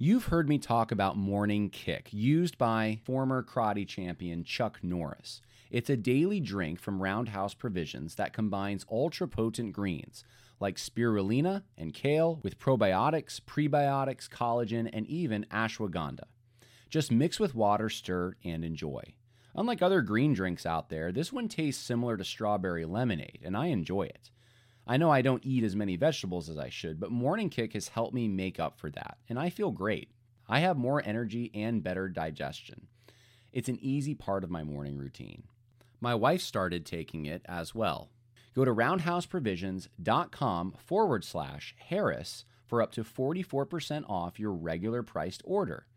You've heard me talk about Morning Kick, used by former karate champion Chuck Norris. It's a daily drink from Roundhouse Provisions that combines ultra potent greens like spirulina and kale with probiotics, prebiotics, collagen, and even ashwagandha. Just mix with water, stir, and enjoy. Unlike other green drinks out there, this one tastes similar to strawberry lemonade, and I enjoy it. I know I don't eat as many vegetables as I should, but Morning Kick has helped me make up for that, and I feel great. I have more energy and better digestion. It's an easy part of my morning routine. My wife started taking it as well. Go to roundhouseprovisions.com forward slash Harris for up to 44% off your regular priced order.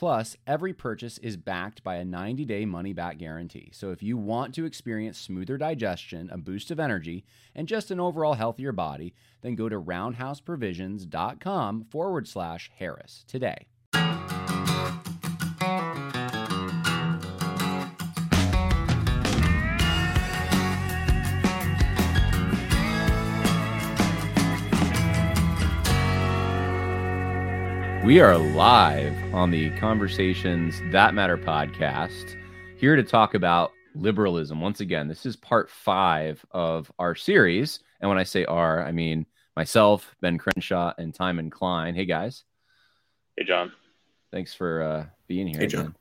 Plus, every purchase is backed by a 90 day money back guarantee. So if you want to experience smoother digestion, a boost of energy, and just an overall healthier body, then go to roundhouseprovisions.com forward slash Harris today. We are live on the Conversations That Matter podcast, here to talk about liberalism. Once again, this is part five of our series. And when I say our, I mean myself, Ben Crenshaw, and Timon Cline. Hey, guys. Hey, Jon. Thanks for uh, being here. Hey, Jon.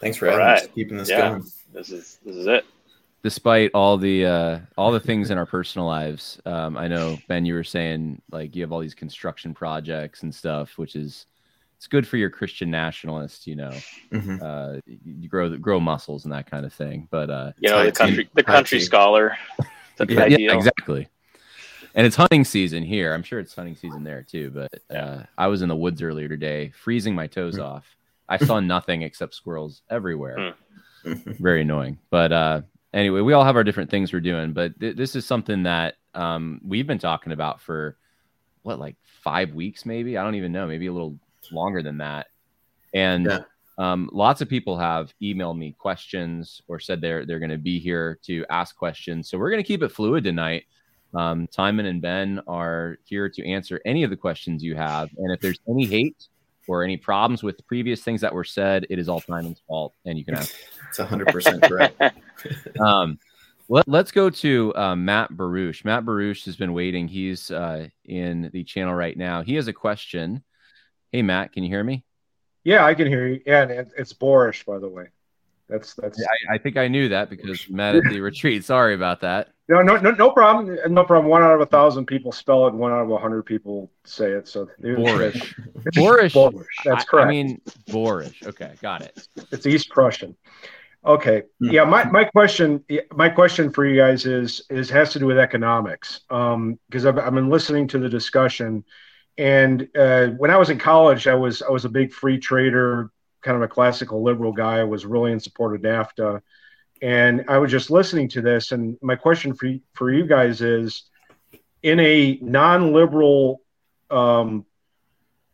Thanks for having us, keeping this yeah, going. This is this is it despite all the uh, all the things in our personal lives. Um, I know Ben, you were saying like you have all these construction projects and stuff, which is it's good for your Christian nationalist, you know, mm-hmm. uh, you grow grow muscles and that kind of thing. But uh, you know, the country the country scholar. yeah, yeah, exactly. And it's hunting season here. I'm sure it's hunting season there too. But uh, I was in the woods earlier today, freezing my toes mm-hmm. off. I saw nothing except squirrels everywhere. Mm. Very annoying. But uh, anyway, we all have our different things we're doing, but th- this is something that um, we've been talking about for what, like five weeks, maybe? I don't even know, maybe a little longer than that. And yeah. um, lots of people have emailed me questions or said they're they're going to be here to ask questions. So we're going to keep it fluid tonight. Um, Timon and Ben are here to answer any of the questions you have, and if there's any hate or any problems with previous things that were said, it is all Timon's fault, and you can ask. it's 100% correct. um, let, us go to uh, Matt Baruch. Matt Baruch has been waiting. He's uh, in the channel right now. He has a question. Hey, Matt, can you hear me? Yeah, I can hear you. Yeah, and it's Borish, by the way. That's that's. Yeah, I, I, think I knew that because Matt at the retreat. Sorry about that. No, no, no, no problem. No problem. One out of a thousand people spell it. One out of a hundred people say it. So Borish. Borish. Borish. That's correct. I, I mean Borish. Okay, got it. It's East Prussian. Okay. Hmm. Yeah. My, my question my question for you guys is is has to do with economics. Um, because I've, I've been listening to the discussion, and uh, when I was in college, I was I was a big free trader, kind of a classical liberal guy. I was really in support of NAFTA and I was just listening to this, and my question for for you guys is: in a non-liberal, um,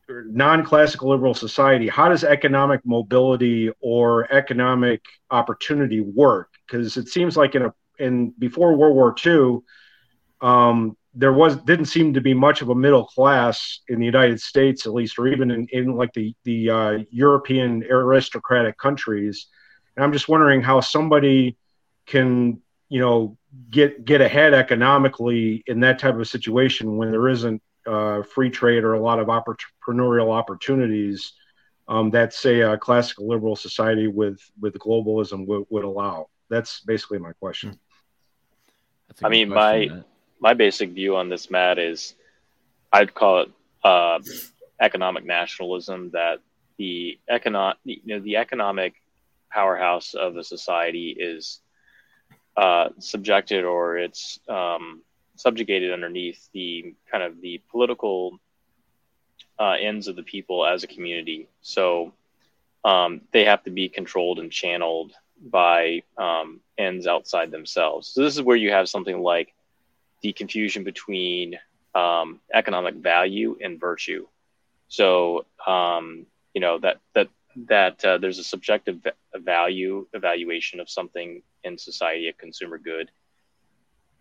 non-classical liberal society, how does economic mobility or economic opportunity work? Because it seems like in a in before World War II, um, there was didn't seem to be much of a middle class in the United States, at least, or even in, in like the the uh, European aristocratic countries. And I'm just wondering how somebody can, you know, get get ahead economically in that type of situation when there isn't uh, free trade or a lot of entrepreneurial opportunities um, that say a classical liberal society with with globalism would, would allow. That's basically my question. I mean, question, my Matt. My basic view on this, Matt, is I'd call it uh, economic nationalism. That the economic, you know, the economic powerhouse of a society is uh, subjected or it's um, subjugated underneath the kind of the political uh, ends of the people as a community. So um, they have to be controlled and channeled by um, ends outside themselves. So this is where you have something like the confusion between um, economic value and virtue. So um, you know that that that uh, there's a subjective value evaluation of something in society, a consumer good,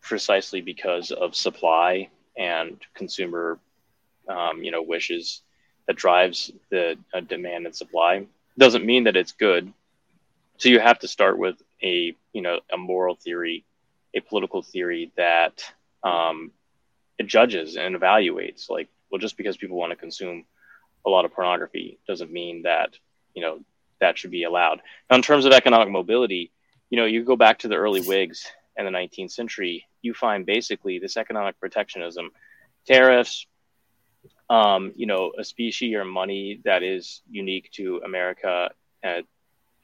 precisely because of supply and consumer, um, you know, wishes. that drives the uh, demand and supply. Doesn't mean that it's good. So you have to start with a you know a moral theory, a political theory that um, it judges and evaluates. Like, well, just because people want to consume a lot of pornography doesn't mean that you know that should be allowed. Now, in terms of economic mobility, you know, you go back to the early Whigs and the 19th century, you find basically this economic protectionism, tariffs, um, you know, a specie or money that is unique to America, and,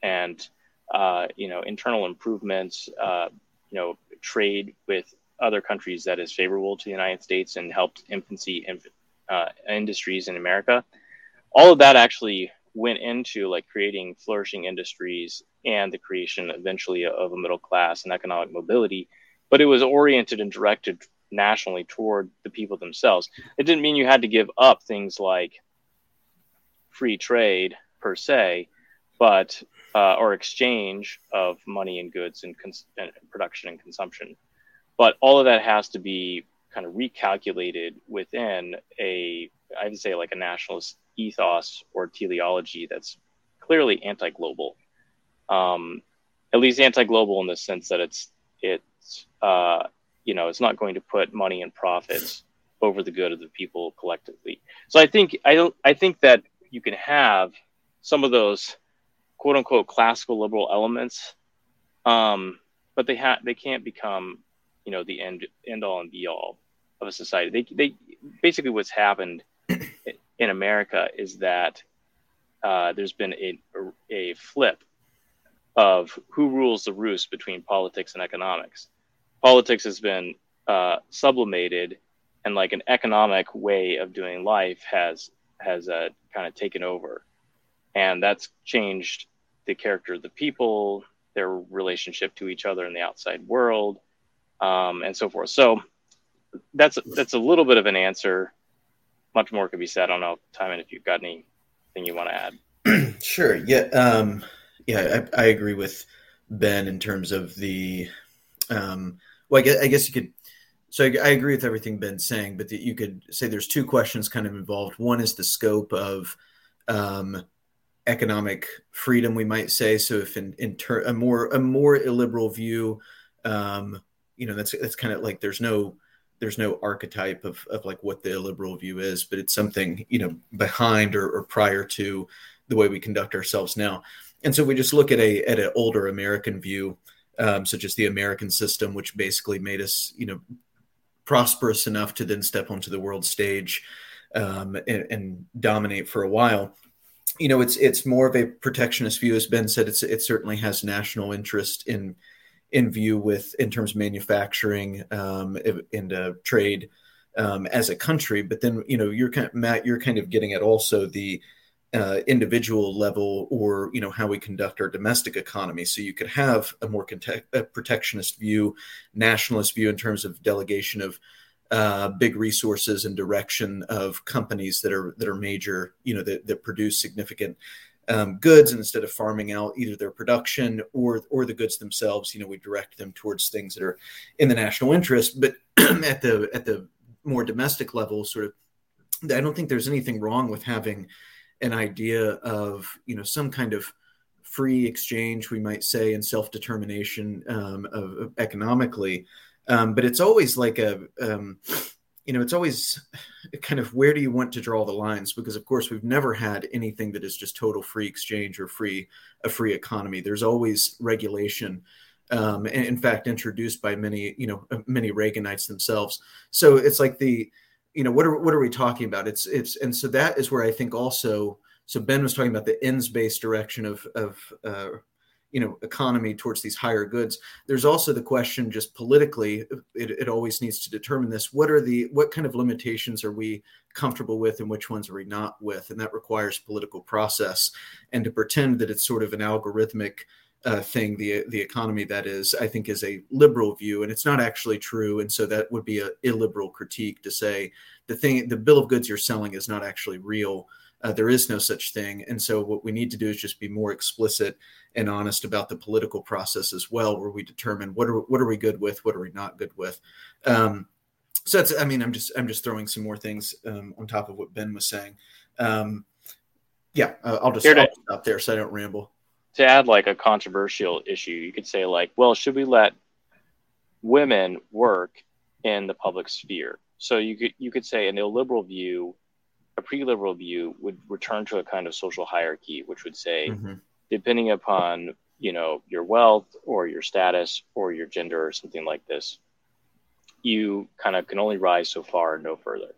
and uh, you know, internal improvements, uh, you know, trade with other countries that is favorable to the United States and helped infancy in, uh, industries in America. All of that actually went into like creating flourishing industries and the creation eventually of a middle class and economic mobility but it was oriented and directed nationally toward the people themselves it didn't mean you had to give up things like free trade per se but uh, or exchange of money and goods and, cons- and production and consumption but all of that has to be kind of recalculated within a i would say like a nationalist ethos or teleology that's clearly anti-global. Um, at least anti-global in the sense that it's it's uh, you know it's not going to put money and profits over the good of the people collectively. So I think I don't I think that you can have some of those quote unquote classical liberal elements, um, but they have they can't become you know the end end all and be all of a society. They they basically what's happened in America is that uh, there's been a, a flip of who rules the roost between politics and economics. Politics has been uh, sublimated, and like an economic way of doing life has has uh, kind of taken over, and that's changed the character of the people, their relationship to each other in the outside world, um, and so forth. So that's that's a little bit of an answer much more could be said. I don't know, Timon, if you've got anything you want to add. sure. Yeah. Um, yeah, I, I, agree with Ben in terms of the. Um, well, I guess, I guess you could. So I, I, agree with everything Ben's saying, but the, you could say there's two questions kind of involved. One is the scope of um, economic freedom, we might say. So if in, in ter- a more a more illiberal view, um, you know, that's that's kind of like there's no there's no archetype of, of like what the liberal view is, but it's something, you know, behind or, or prior to the way we conduct ourselves now. And so we just look at a at an older American view, um, such as the American system, which basically made us, you know, prosperous enough to then step onto the world stage um, and, and, dominate for a while. You know, it's it's more of a protectionist view, as Ben said. It's it certainly has national interest in in view with in terms of manufacturing um, and uh, trade um, as a country. But then you know you're kind of, Matt, you're kind of getting at also the uh, individual level or you know how we conduct our domestic economy. So you could have a more a protectionist view, nationalist view in terms of delegation of uh, big resources and direction of companies that are that are major, you know, that, that produce significant um, goods and instead of farming out either their production or or the goods themselves you know we direct them towards things that are in the national interest. But at the at the more domestic level sort of i don't think there's anything wrong with having an idea of you know some kind of free exchange we might say and self-determination um, of, of economically. Um, but it's always like a um, you know, it's always kind of where do you want to draw the lines? Because of course we've never had anything that is just total free exchange or free a free economy. There's always regulation. Um, in fact, introduced by many, you know, many Reaganites themselves. So it's like the, you know, what are what are we talking about? It's it's and so that is where I think also. So Ben was talking about the ends based direction of of uh, you know economy towards these higher goods. There's also the question just politically it, it always needs to determine this what are the what kind of limitations are we comfortable with and which ones are we not with? And that requires political process. And to pretend that it's sort of an algorithmic uh, thing the the economy that is i think is a liberal view and it's not actually true. And so that would be a illiberal critique to say the thing the bill of goods you're selling is not actually real uh, there is no such thing. And so, what we need to do is just be more explicit and honest about the political process as well, where we determine what are what are we good with, what are we not good with. Um, so that's, I mean, I'm just I'm just throwing some more things um, on top of what Ben was saying. Um, yeah, uh, I'll just, I'll stop there so I don't ramble. To add like a controversial issue, you could say like, well, should we let women work in the public sphere? So you could you could say an illiberal view, a pre-liberal view would return to a kind of social hierarchy, which would say, mm-hmm. depending upon you know your wealth or your status or your gender or something like this, you kind of can only rise so far and no further.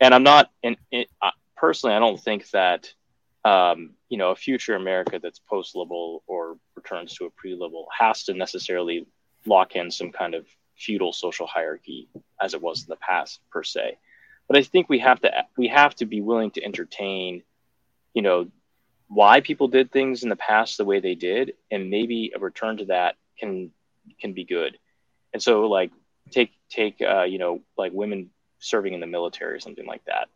And I'm not, and uh, personally, I don't think that um, you know a future America that's post-liberal or returns to a pre-liberal has to necessarily lock in some kind of feudal social hierarchy as it was in the past per se. But I think we have to we have to be willing to entertain, you know, why people did things in the past the way they did, and maybe a return to that can can be good. And so, like, take take uh, you know, like women serving in the military or something like that.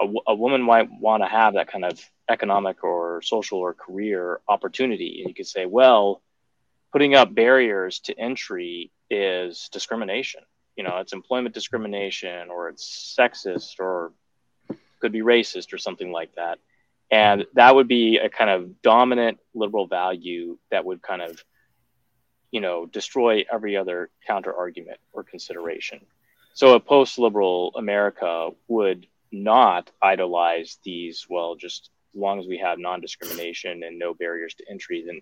A, a woman might want to have that kind of economic or social or career opportunity, and you could say, well, putting up barriers to entry is discrimination. You know, it's employment discrimination or it's sexist or could be racist or something like that. And that would be a kind of dominant liberal value that would kind of, you know, destroy every other counter argument or consideration. So a post liberal America would not idolize these, well, just as long as we have non discrimination and no barriers to entry, then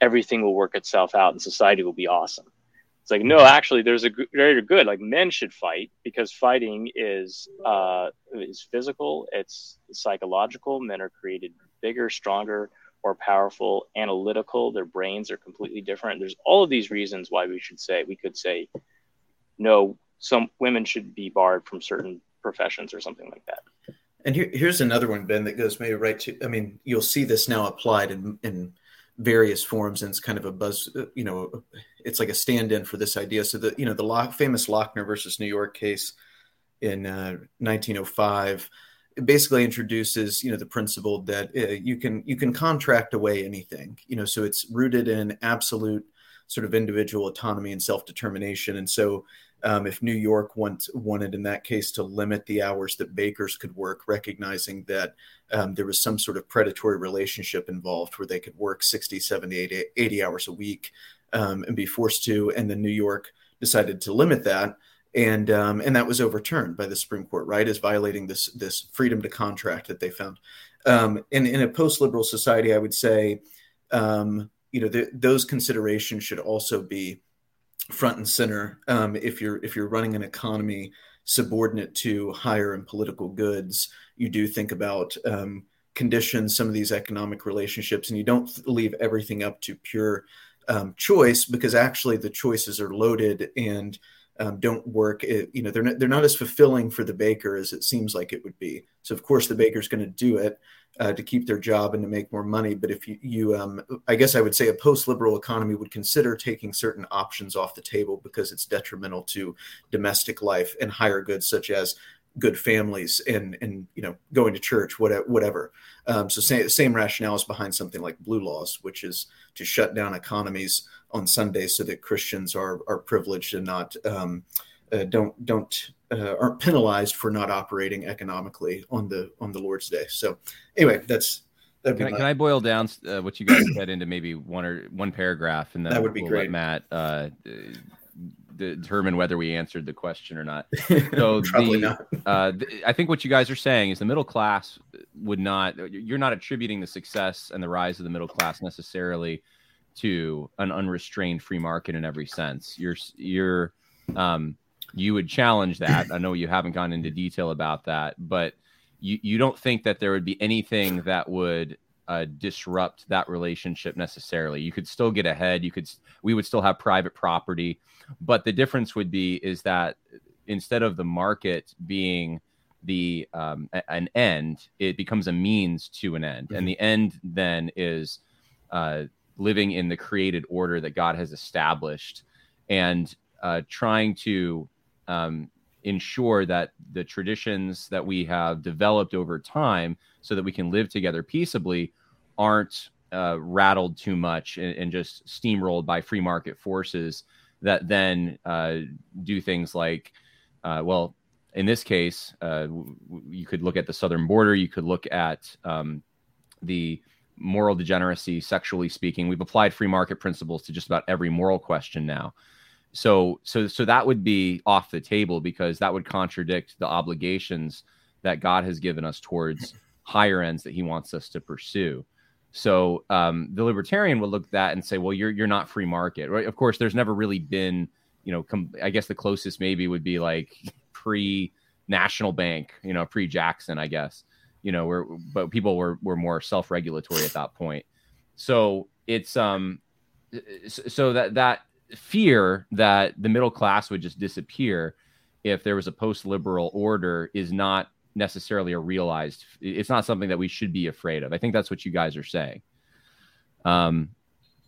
everything will work itself out and society will be awesome. It's like, no, actually, there's a greater good. Like men should fight because fighting is uh, is physical, it's psychological. Men are created bigger, stronger, more powerful, analytical. Their brains are completely different. There's all of these reasons why we should say we could say, no, some women should be barred from certain professions or something like that. And here, here's another one, Ben, that goes maybe right to. I mean, you'll see this now applied in in various forms and it's kind of a buzz you know it's like a stand-in for this idea. So the you know the famous lochner versus new york case in uh, 1905 it basically introduces you know the principle that uh, you can you can contract away anything you know so it's rooted in absolute sort of individual autonomy and self-determination. And so um, if New York want, wanted, in that case, to limit the hours that bakers could work, recognizing that um, there was some sort of predatory relationship involved where they could work 60, 70, 80, 80 hours a week um, and be forced to. And then New York decided to limit that. And um, and that was overturned by the Supreme Court, right, as violating this this freedom to contract that they found. Um, in a post liberal society, I would say, um, you know, those considerations should also be front and center um, if you're if you're running an economy subordinate to higher and political goods you do think about um, conditions some of these economic relationships and you don't leave everything up to pure um, choice because actually the choices are loaded and um, don't work it, you know they're not, they're not as fulfilling for the baker as it seems like it would be so of course the baker's going to do it uh, to keep their job and to make more money. But if you, you um, I guess I would say a post liberal economy would consider taking certain options off the table because it's detrimental to domestic life and higher goods such as good families and and you know going to church whatever whatever um, so same, same rationale is behind something like blue laws which is to shut down economies on sundays so that christians are are privileged and not um, uh, don't don't uh, aren't penalized for not operating economically on the on the Lord's day. So anyway, that's can I, can I, boil down uh, what you guys said into maybe one or one paragraph, and then that would be we'll great. Matt uh, determine whether we answered the question or not. So Probably the, not. Uh, the, I think what you guys are saying is the middle class would not. You're not attributing the success and the rise of the middle class necessarily to an unrestrained free market in every sense. You're you're um, you would challenge that. I know you haven't gone into detail about that, but you, you don't think that there would be anything that would uh, disrupt that relationship necessarily. You could still get ahead. You could we would still have private property, but the difference would be is that instead of the market being the um, an end, it becomes a means to an end, mm-hmm. and the end then is uh, living in the created order that God has established, and uh, trying to um, ensure that the traditions that we have developed over time so that we can live together peaceably aren't uh, rattled too much and, and, just steamrolled by free market forces that then uh, do things like, uh, well, in this case, uh, w- you could look at the southern border. You could look at um, the moral degeneracy, sexually speaking. We've applied free market principles to just about every moral question now. So, so, so that would be off the table because that would contradict the obligations that God has given us towards higher ends that He wants us to pursue. So, um, the libertarian would look at that and say, "Well, you're you're not free market, right?" Of course, there's never really been, you know, com- I guess the closest maybe would be like pre National Bank, you know, pre Jackson, I guess you know, where but people were were more self regulatory at that point. So it's um, so that that fear that the middle class would just disappear if there was a post liberal order is not necessarily a realized. It's not something that we should be afraid of. I think that's what you guys are saying. Um,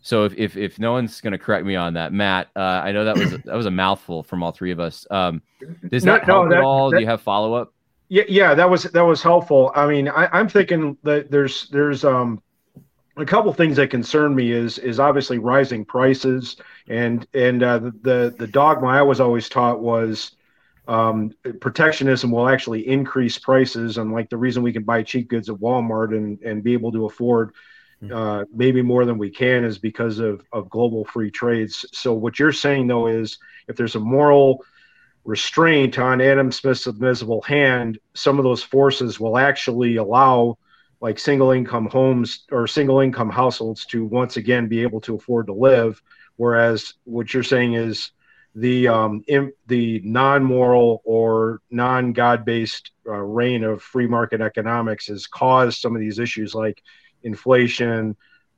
so if if, if no one's going to correct me on that, Matt, uh, I know that was that was a mouthful from all three of us. Um, does that no, help no, that, at all? That, Do you have follow up? Yeah, yeah, that was that was helpful. I mean, I, am thinking that there's there's um a couple things that concern me is is obviously rising prices and and uh, the the dogma I was always taught was um, protectionism will actually increase prices and like the reason we can buy cheap goods at Walmart and and be able to afford hmm. uh, maybe more than we can is because of of global free trades. So what you're saying though is if there's a moral restraint on Adam Smith's invisible hand, some of those forces will actually allow like single income homes or single income households to once again be able to afford to live. Whereas what you're saying is the um, the non-moral or non-God-based uh, reign of free market economics has caused some of these issues like inflation,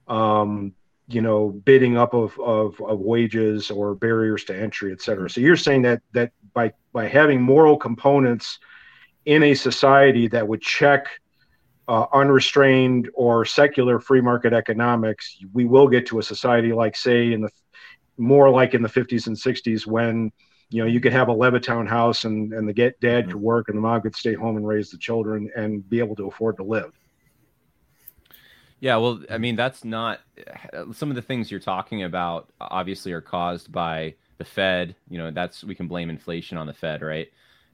um, you know bidding up of, of, of wages or barriers to entry et cetera. So you're saying that that by by having moral components in a society that would check uh, unrestrained or secular free market economics we will get to a society like say in the more like in the 50s and 60s when you know you could have a levittown house and and the get dad could work and the mom could stay home and raise the children and be able to afford to live yeah, well, I mean, that's not some of the things you're talking about. Obviously, are caused by the Fed. You know, that's we can blame inflation on the Fed, right?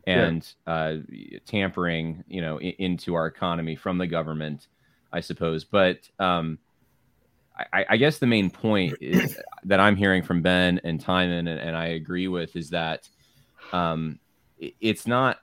And yeah. uh, tampering, you know, in, into our economy from the government, I suppose. But um, I, I, guess the main point is, that I'm hearing from Ben and Timon, and, and I agree with, is that um, it's not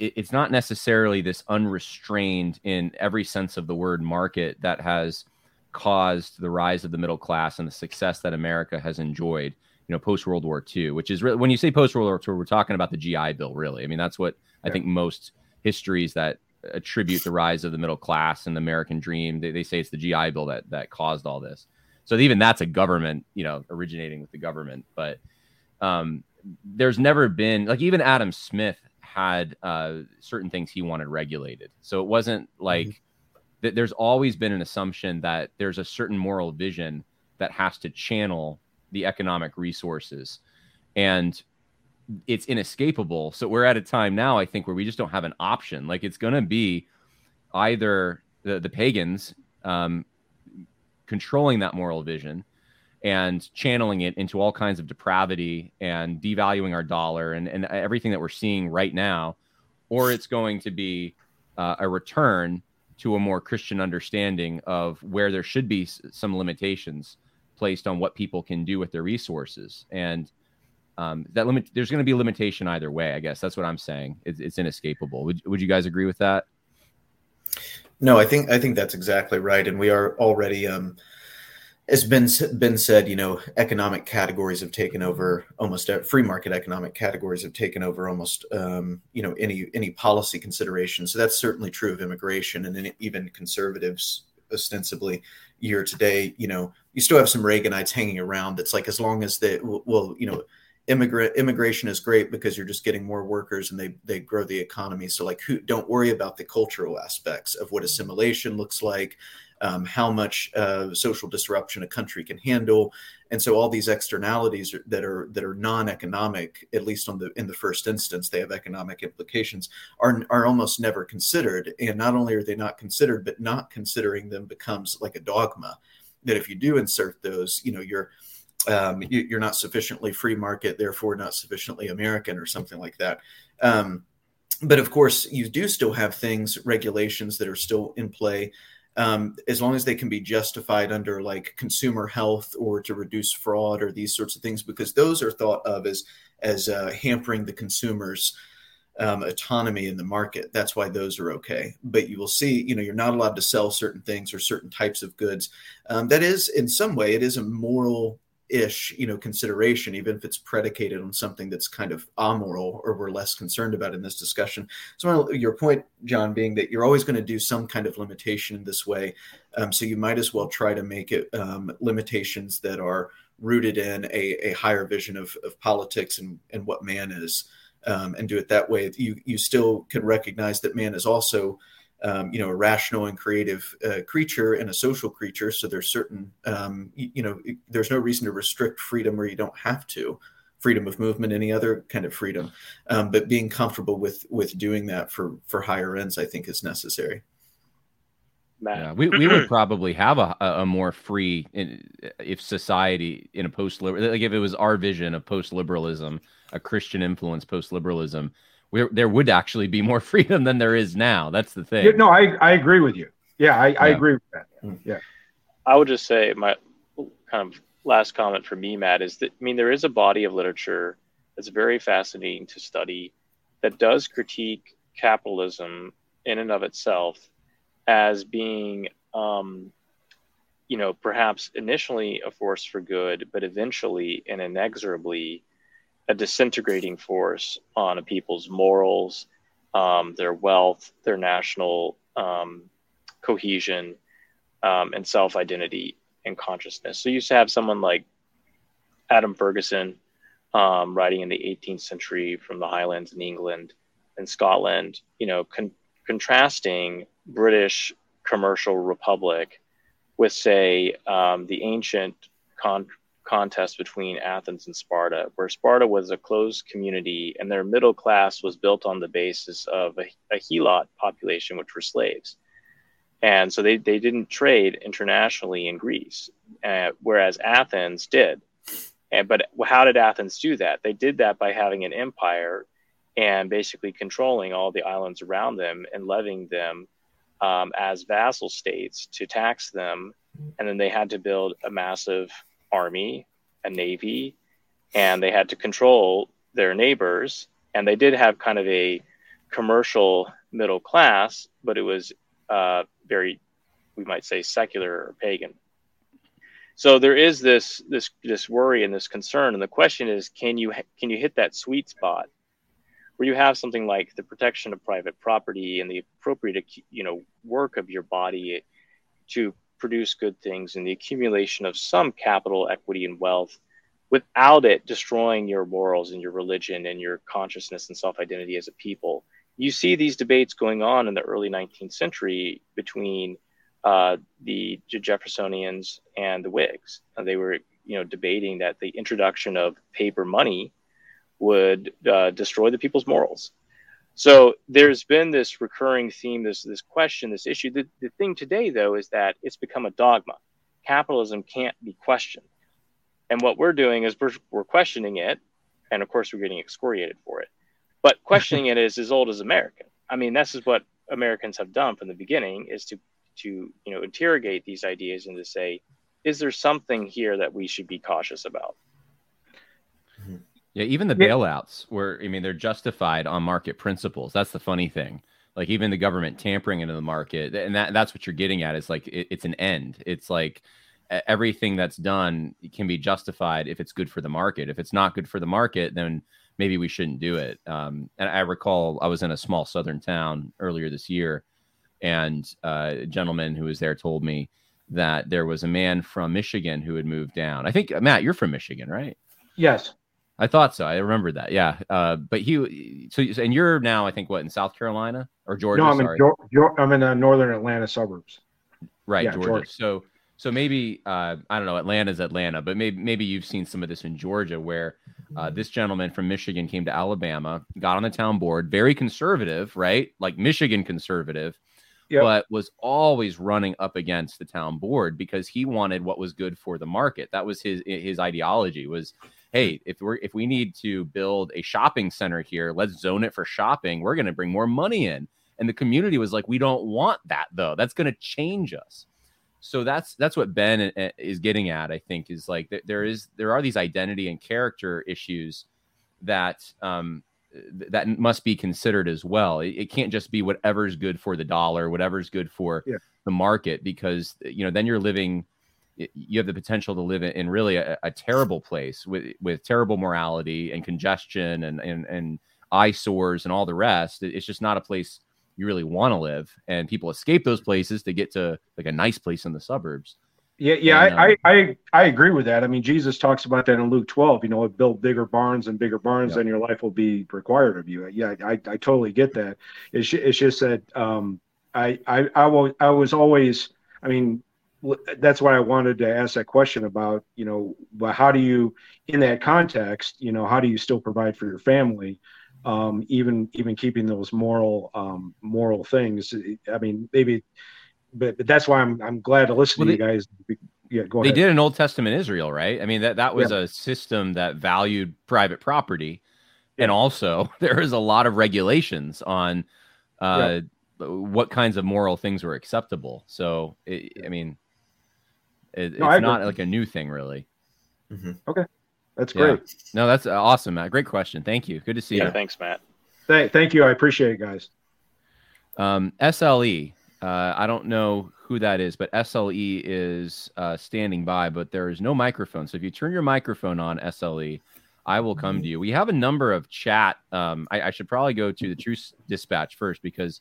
it's not necessarily this unrestrained in every sense of the word market that has caused the rise of the middle class and the success that America has enjoyed, you know, post World War II, which is really, when you say post World War II, we're talking about the GI Bill, really. I mean, that's what yeah. I think most histories that attribute the rise of the middle class and the American dream, they, they say it's the GI Bill that, that caused all this. So even that's a government, you know, originating with the government. But um, there's never been, like, even Adam Smith had uh, certain things he wanted regulated. So it wasn't like mm-hmm. th- there's always been an assumption that there's a certain moral vision that has to channel the economic resources. And it's inescapable. So we're at a time now, I think, where we just don't have an option. Like it's going to be either the, the pagans um, controlling that moral vision and channeling it into all kinds of depravity and devaluing our dollar and, and everything that we're seeing right now, or it's going to be uh, a return to a more Christian understanding of where there should be some limitations placed on what people can do with their resources. And um, that limit, there's going to be a limitation either way. I guess that's what I'm saying. It's, it's inescapable. Would, would you guys agree with that? No, I think I think that's exactly right, and we are already um, as been been said, you know, economic categories have taken over almost uh, free market economic categories have taken over almost um, you know any any policy consideration. So that's certainly true of immigration and even conservatives ostensibly year to day. You know, you still have some Reaganites hanging around. That's like as long as they well, you know, immigrant immigration is great because you're just getting more workers and they they grow the economy. So like, who don't worry about the cultural aspects of what assimilation looks like um, how much uh, social disruption a country can handle, and so all these externalities that are that are non-economic, at least on the in the first instance, they have economic implications, are are almost never considered. And not only are they not considered, but not considering them becomes like a dogma. That if you do insert those, you know, you're um, you, are not sufficiently free market, therefore not sufficiently American, or something like that. Um, but of course, you do still have things, regulations that are still in play. Um, as long as they can be justified under like consumer health or to reduce fraud or these sorts of things, because those are thought of as as uh, hampering the consumers' um, autonomy in the market. That's why those are okay. But you will see, you know, you're not allowed to sell certain things or certain types of goods. Um, that is, in some way, it is a moral ish you know consideration even if it's predicated on something that's kind of amoral or we're less concerned about in this discussion. So your point Jon being that you're always going to do some kind of limitation in this way um, so you might as well try to make it um, limitations that are rooted in a, a higher vision of, of politics and, and what man is um, and do it that way. You you still can recognize that man is also um, you know, a rational and creative uh, creature and a social creature. So there's certain, um, you, you, know, there's no reason to restrict freedom where you don't have to. Freedom of movement, any other kind of freedom, um, but being comfortable with with doing that for for higher ends, I think, is necessary. Yeah, we, we would probably have a, a more free if society in a post like if it was our vision of post liberalism, a Christian influence post liberalism, there would actually be more freedom than there is now. That's the thing. Yeah, no, I, I agree with you. Yeah, I, yeah. I agree with that. Hmm. Yeah. I would just say my kind of last comment for me, Matt, is that I mean there is a body of literature that's very fascinating to study that does critique capitalism in and of itself as being um, you know perhaps initially a force for good but eventually and inexorably a disintegrating force on a people's morals, um, their wealth, their national um, cohesion, um, and self identity and consciousness. So you used to have someone like Adam Ferguson um, writing in the 18th century from the Highlands in England and Scotland, you know, con- contrasting British commercial republic with, say, um, the ancient con- contest between Athens and Sparta, where Sparta was a closed community and their middle class was built on the basis of a, a helot population, which were slaves. And so they, they didn't trade internationally in Greece, uh, whereas Athens did. And, but how did Athens do that? They did that by having an empire and basically controlling all the islands around them and levying them um, as vassal states to tax them. And then they had to build a massive army, a navy, and they had to control their neighbors. And they did have kind of a commercial middle class, but it was uh, very, we might say, secular or pagan. So there is this this this worry and this concern, and the question is, can you can you hit that sweet spot where you have something like the protection of private property and the appropriate you know work of your body to produce good things and the accumulation of some capital, equity, and wealth without it destroying your morals and your religion and your consciousness and self identity as a people. You see these debates going on in the early 19th century between uh, the Jeffersonians and the Whigs. And they were, you know, debating that the introduction of paper money would uh, destroy the people's morals. So there's been this recurring theme, this this question, this issue. The, the thing today, though, is that it's become a dogma. Capitalism can't be questioned, and what we're doing is we're, we're questioning it, and of course we're getting excoriated for it. But questioning it is as old as America. I mean, this is what Americans have done from the beginning: is to to you know interrogate these ideas and to say, is there something here that we should be cautious about? Yeah, even the bailouts were, I mean, they're justified on market principles. That's the funny thing. Like even the government tampering into the market, and that that's what you're getting at is like it, it's an end. It's like everything that's done can be justified if it's good for the market. If it's not good for the market, then maybe we shouldn't do it. Um, and I recall I was in a small southern town earlier this year, and uh, a gentleman who was there told me that there was a man from Michigan who had moved down. I think Matt, you're from Michigan, right? Yes. I thought so. I remember that. Yeah. Uh, but he, so, and you're now, I think, what in South Carolina or Georgia? No, I'm sorry. in, I'm in the northern Atlanta suburbs. Right, yeah, Georgia. Georgia. So, so maybe uh, I don't know. Atlanta's Atlanta, but maybe maybe you've seen some of this in Georgia, where uh, this gentleman from Michigan came to Alabama, got on the town board, very conservative, right, like Michigan conservative, yep. but was always running up against the town board because he wanted what was good for the market. That was his his ideology was hey, if we're if we need to build a shopping center here, let's zone it for shopping. We're going to bring more money in. And the community was like, we don't want that though. That's going to change us. So that's that's what Ben uh, uh, is getting at. I think is like there is there are these identity and character issues that um, that must be considered as well. It, it, can't just be whatever's good for the dollar, whatever's good for yeah. the market, because you know then you're living. You have the potential to live in really a, a terrible place with with terrible morality and congestion and and and eyesores and all the rest. It's just not a place you really want to live, and people escape those places to get to like a nice place in the suburbs. Yeah, yeah, and, I, um, I, I, I agree with that. I mean, Jesus talks about that in Luke 12. You know, build bigger barns and bigger barns, yeah. and your life will be required of you. Yeah, I, I totally get that. It's, it's just that um, I, I, I, will, I was always, I mean, that's why I wanted to ask that question about, you know, well, how do you, in that context, you know, how do you still provide for your family? um, even even keeping those moral um, moral things. I mean, maybe, but, but that's why I'm I'm glad to listen well, to they, you guys. Yeah, go ahead. They did an Old Testament Israel, right? I mean that that was yeah. a system that valued private property, yeah. and also there is a lot of regulations on uh, yeah. what kinds of moral things were acceptable. So, it, I mean, it, no, it's not like a new thing, really. Mm-hmm. Okay. That's great. Yeah. No, that's awesome, Matt. Great question. Thank you. Good to see yeah, you. Thanks, Matt. Thank, thank you. I appreciate it, guys. Um, SLE. Uh, I don't know who that is, but SLE is uh, standing by, but there is no microphone. So if you turn your microphone on, SLE, I will come to you. We have a number of chat. Um, I, I, should probably go to the Truth Dispatch first because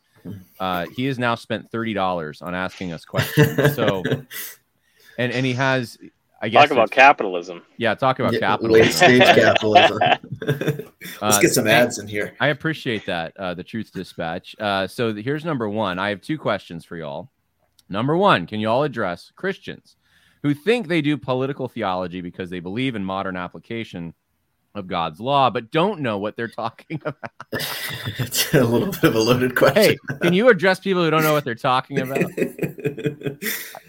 uh, he has now spent thirty dollars on asking us questions. So, and and he has I guess talk about capitalism. Yeah, talk about yeah, capitalism. Late stage capitalism. Let's uh, get some ads in here. I appreciate that. Uh, the Truth Dispatch. Uh, so here's number one. I have two questions for y'all. Number one, can you all address Christians who think they do political theology because they believe in modern application of God's law, but don't know what they're talking about? it's a little bit of a loaded question. Hey, can you address people who don't know what they're talking about?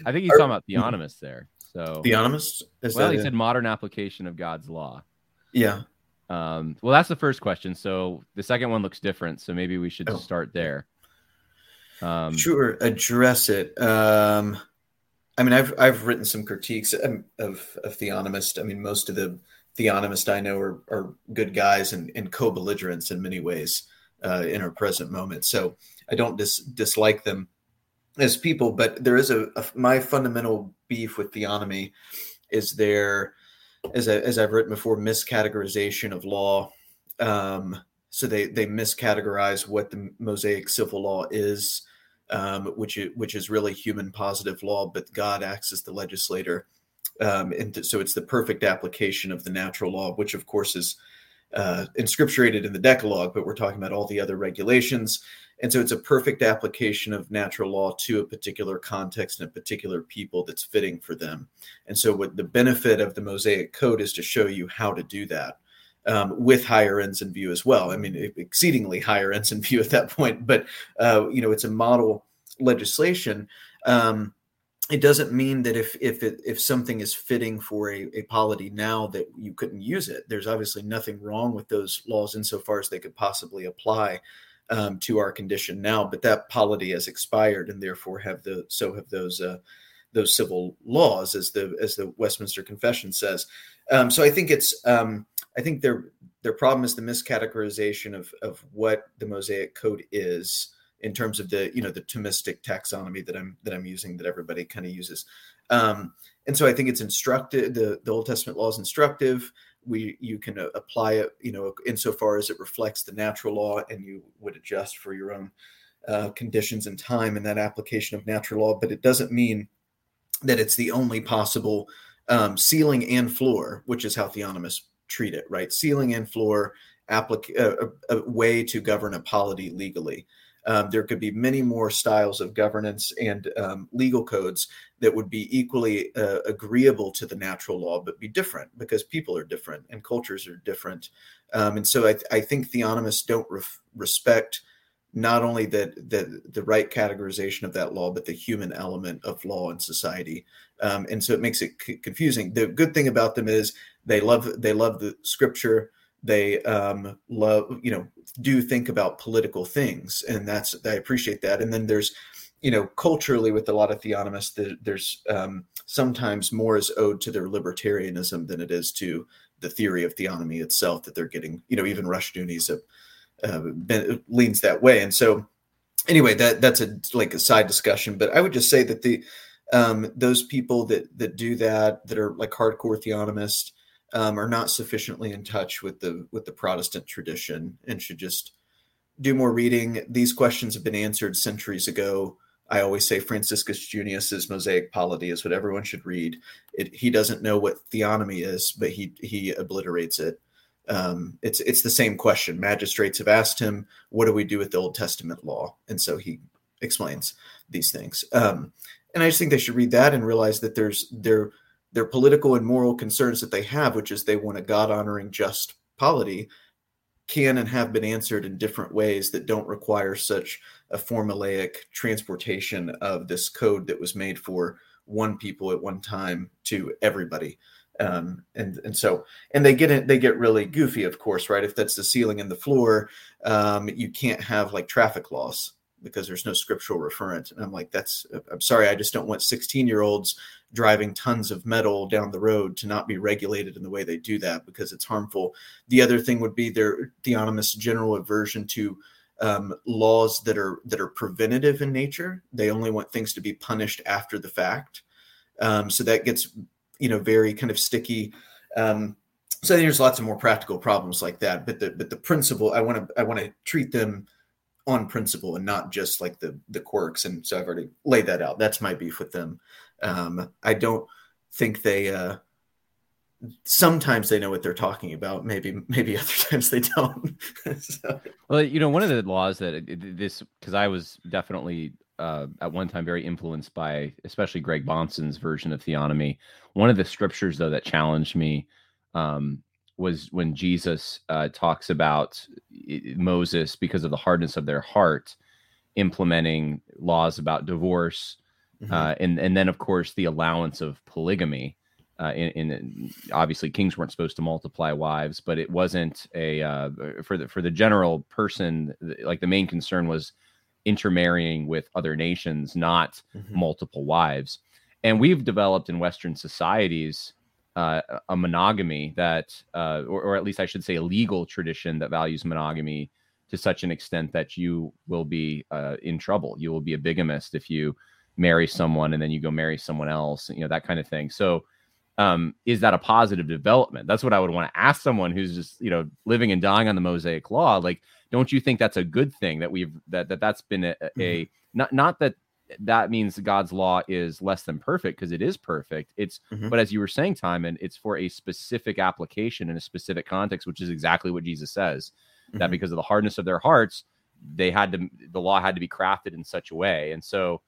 I think he's Are, talking about theonomists there. So theonomist. Is well, he it? said modern application of God's law. Yeah. Um, well, that's the first question. So the second one looks different. So maybe we should oh. start there. Um, sure, address it. Um, I mean, I've I've written some critiques of, of, of theonomist. I mean, most of the theonomists I know are, are good guys and, and co-belligerents in many ways uh, in our present moment. So I don't dis- dislike them as people, but there is a, a my fundamental beef with theonomy is there, as I, as I've written before, miscategorization of law. Um, so they they miscategorize what the Mosaic civil law is, um, which is, which is really human positive law, but God acts as the legislator, um, and so it's the perfect application of the natural law, which of course is uh, inscripturated in the Decalogue, but we're talking about all the other regulations. And so it's a perfect application of natural law to a particular context and a particular people that's fitting for them. And so, what the benefit of the Mosaic Code is to show you how to do that um, with higher ends in view as well. I mean, exceedingly higher ends in view at that point, but uh, you know, it's a model legislation. Um, it doesn't mean that if if it, if something is fitting for a, a polity now that you couldn't use it. There's obviously nothing wrong with those laws insofar as they could possibly apply um, to our condition now, but that polity has expired, and therefore have the so have those uh, those civil laws, as the as the Westminster Confession says. Um, so I think it's um, I think their their problem is the miscategorization of of what the Mosaic Code is in terms of the you know the Thomistic taxonomy that I'm that I'm using that everybody kind of uses. Um, and so I think it's instructive. The, the Old Testament law is instructive we you can uh, apply it you know insofar as it reflects the natural law and you would adjust for your own uh, conditions and time in that application of natural law but it doesn't mean that it's the only possible um, ceiling and floor which is how theonomists treat it right ceiling and floor applic- uh, a, a way to govern a polity legally um, there could be many more styles of governance and um, legal codes that would be equally uh, agreeable to the natural law, but be different because people are different and cultures are different. Um, and so I, I, think theonomists don't respect not only that the the right categorization of that law, but the human element of law and society, um, and so it makes it c- confusing. The good thing about them is they love they love the scripture. They um, love you know do think about political things, and that's I appreciate that. And then there's you know culturally with a lot of theonomists, there's um, sometimes more is owed to their libertarianism than it is to the theory of theonomy itself that they're getting. You know, even Rushdoony's a uh, been, leans that way. And so, anyway, that that's a like a side discussion. But I would just say that the um, those people that that do that that are like hardcore theonomists um, are not sufficiently in touch with the with the Protestant tradition and should just do more reading. These questions have been answered centuries ago. I always say Franciscus Junius's Mosaic Polity is what everyone should read. It, he doesn't know what theonomy is, but he he obliterates it um, it's it's the same question. Magistrates have asked him, "What do we do with the Old Testament law?" And so he explains these things. Um, and I just think they should read that and realize that there's their their political and moral concerns that they have, which is they want a God honoring, just polity, can and have been answered in different ways that don't require such a formulaic transportation of this code that was made for one people at one time to everybody. Um, and and so and they get it they get really goofy of course right? If that's the ceiling and the floor um, you can't have like traffic laws because there's no scriptural referent and i'm like that's i'm sorry i just don't want 16 year olds driving tons of metal down the road to not be regulated in the way they do that because it's harmful the other thing would be their theonomist general aversion to um, laws that are that are preventative in nature they only want things to be punished after the fact um, so that gets you know very kind of sticky. Um, so there's lots of more practical problems like that. But the but the principle I want to I want to treat them on principle and not just like the the quirks. And so I've already laid that out. That's my beef with them. Um, I don't think they. Uh, sometimes they know what they're talking about maybe maybe other times they don't so. well you know one of the laws that this because i was definitely uh, at one time very influenced by especially Greg Bahnsen's version of theonomy. One of the scriptures though that challenged me um, was when Jesus uh, talks about Moses because of the hardness of their heart implementing laws about divorce, mm-hmm. uh, and and then of course the allowance of polygamy. Uh, in, in, obviously kings weren't supposed to multiply wives, but it wasn't a uh, for the for the general person. Like the main concern was intermarrying with other nations, not mm-hmm. multiple wives. And we've developed in Western societies uh, a monogamy that, uh, or, or, at least I should say, a legal tradition that values monogamy to such an extent that you will be uh, in trouble. You will be a bigamist if you marry someone and then you go marry someone else, you know, that kind of thing. So, um, is that a positive development? That's what I would want to ask someone who's just, you know, living and dying on the Mosaic law. Like, don't you think that's a good thing that we've that that that's been a, mm-hmm. a not not that that means God's law is less than perfect because it is perfect. It's mm-hmm. but as you were saying, Timon, it's for a specific application in a specific context, which is exactly what Jesus says. Mm-hmm. That because of the hardness of their hearts, they had to the law had to be crafted in such a way. And so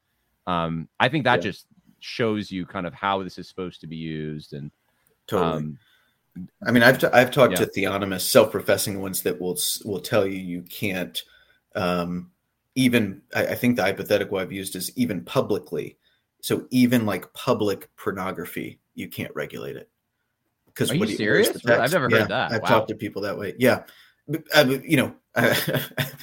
um, I think that yeah. just shows you kind of how this is supposed to be used and totally. Um, I mean, I've t- I've talked yeah. to theonomists, self-professing ones that will will tell you you can't um, even. I, I, think the hypothetical I've used is even publicly. So even like public pornography, you can't regulate it. Because are you, serious? I've never yeah, heard that. I've wow. talked to people that way. Yeah, I, you know, I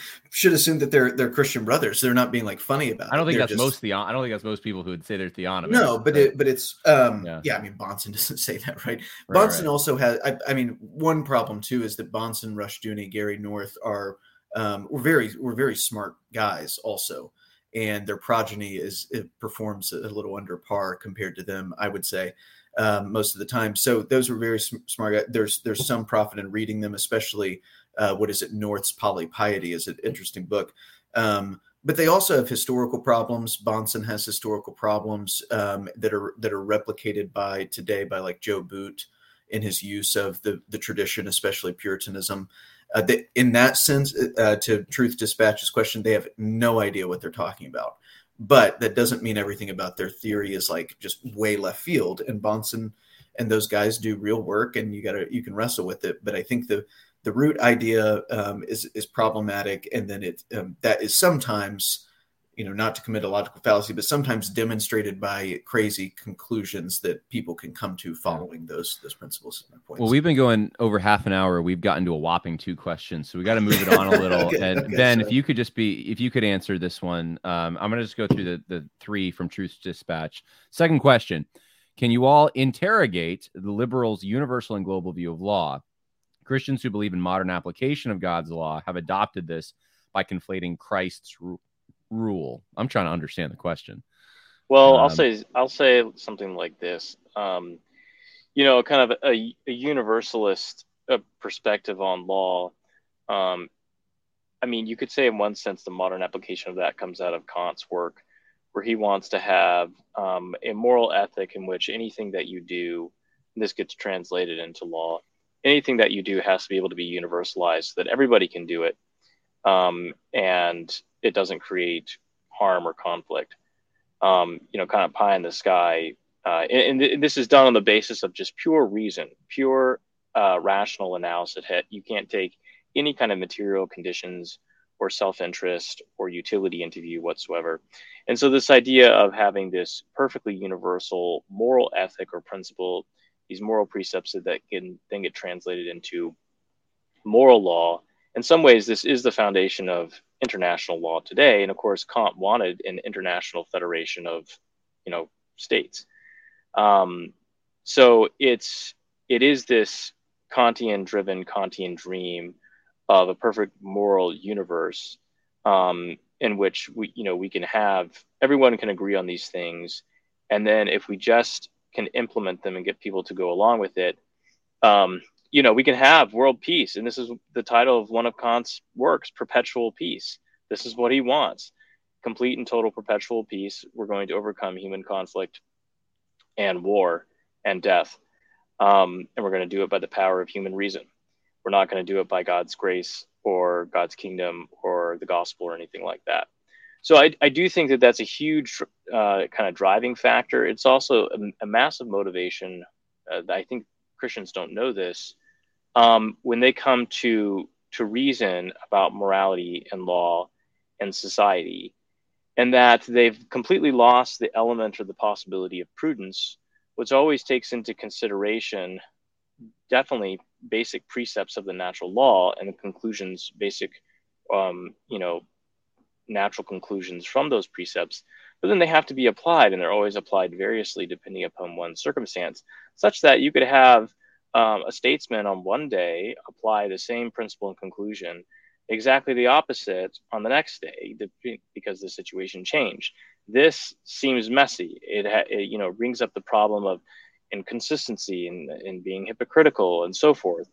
should assume that they're they're Christian brothers. They're not being like funny about. It. I don't think that's just... most the. I don't think that's most people who would say they're theonomists. No, but it, but it's um yeah. yeah. I mean, Bahnsen doesn't say that, right? right Bahnsen right. also has. I, I, mean, one problem too is that Bahnsen, Rushdoony, Gary North are um we're very we're very smart guys also, and their progeny is it performs a little under par compared to them. I would say. Um, most of the time, so those were very smart. There's there's some profit in reading them, especially uh, what is it? North's Polypiety is an interesting book. Um, but they also have historical problems. Bahnsen has historical problems um, that are that are replicated by today by like Joe Boot in his use of the the tradition, especially Puritanism. Uh, in that sense, uh, to Truth Dispatch's question, they have no idea what they're talking about. But that doesn't mean everything about their theory is like just way left field. And Bahnsen and those guys do real work, and you got to you can wrestle with it. But I think the the root idea um, is is problematic, and then it um, that is sometimes you know not to commit a logical fallacy, but sometimes demonstrated by crazy conclusions that people can come to following those those principles. Well, we've been going over half an hour. We've gotten to a whopping two questions, so we got to move it on a little. okay, and okay, Ben, if you could just be if you could answer this one, um, I'm going to just go through the the three from Truth Dispatch. Second question. Can you all interrogate the liberals' universal and global view of law? Christians who believe in modern application of God's law have adopted this by conflating Christ's ru- rule. I'm trying to understand the question. Well, um, I'll say I'll say something like this. Um, you know, kind of a, a universalist uh, perspective on law. Um, I mean, you could say in one sense the modern application of that comes out of Kant's work, where he wants to have um, a moral ethic in which anything that you do, this gets translated into law, anything that you do has to be able to be universalized so that everybody can do it um, and it doesn't create harm or conflict um, you know kind of pie in the sky uh, and, and, this is done on the basis of just pure reason pure uh, rational analysis you can't take any kind of material conditions or self-interest or utility into view whatsoever and so this idea of having this perfectly universal moral ethic or principle these moral precepts that can then get translated into moral law. In some ways, this is the foundation of international law today. And of course, Kant wanted an international federation of, you know, states. Um, so it's it is this Kantian-driven Kantian dream of a perfect moral universe um, in which we, you know, we can have everyone can agree on these things, and then if we just can implement them and get people to go along with it, um, you know, we can have world peace. And this is the title of one of Kant's works, Perpetual Peace. This is what he wants complete and total perpetual peace. We're going to overcome human conflict and war and death. Um, and we're going to do it by the power of human reason. We're not going to do it by God's grace or God's kingdom or the gospel or anything like that. So I, I do think that that's a huge uh, kind of driving factor. It's also a, a massive motivation. Uh, I think Christians don't know this um, when they come to to reason about morality and law and society, and that they've completely lost the element or the possibility of prudence, which always takes into consideration definitely basic precepts of the natural law and the conclusions, basic, um, you know, natural conclusions from those precepts, but then they have to be applied, and they're always applied variously depending upon one's circumstance, such that you could have um, a statesman on one day apply the same principle and conclusion exactly the opposite on the next day because the situation changed. This seems messy. It, it you know brings up the problem of inconsistency and, and being hypocritical and so forth.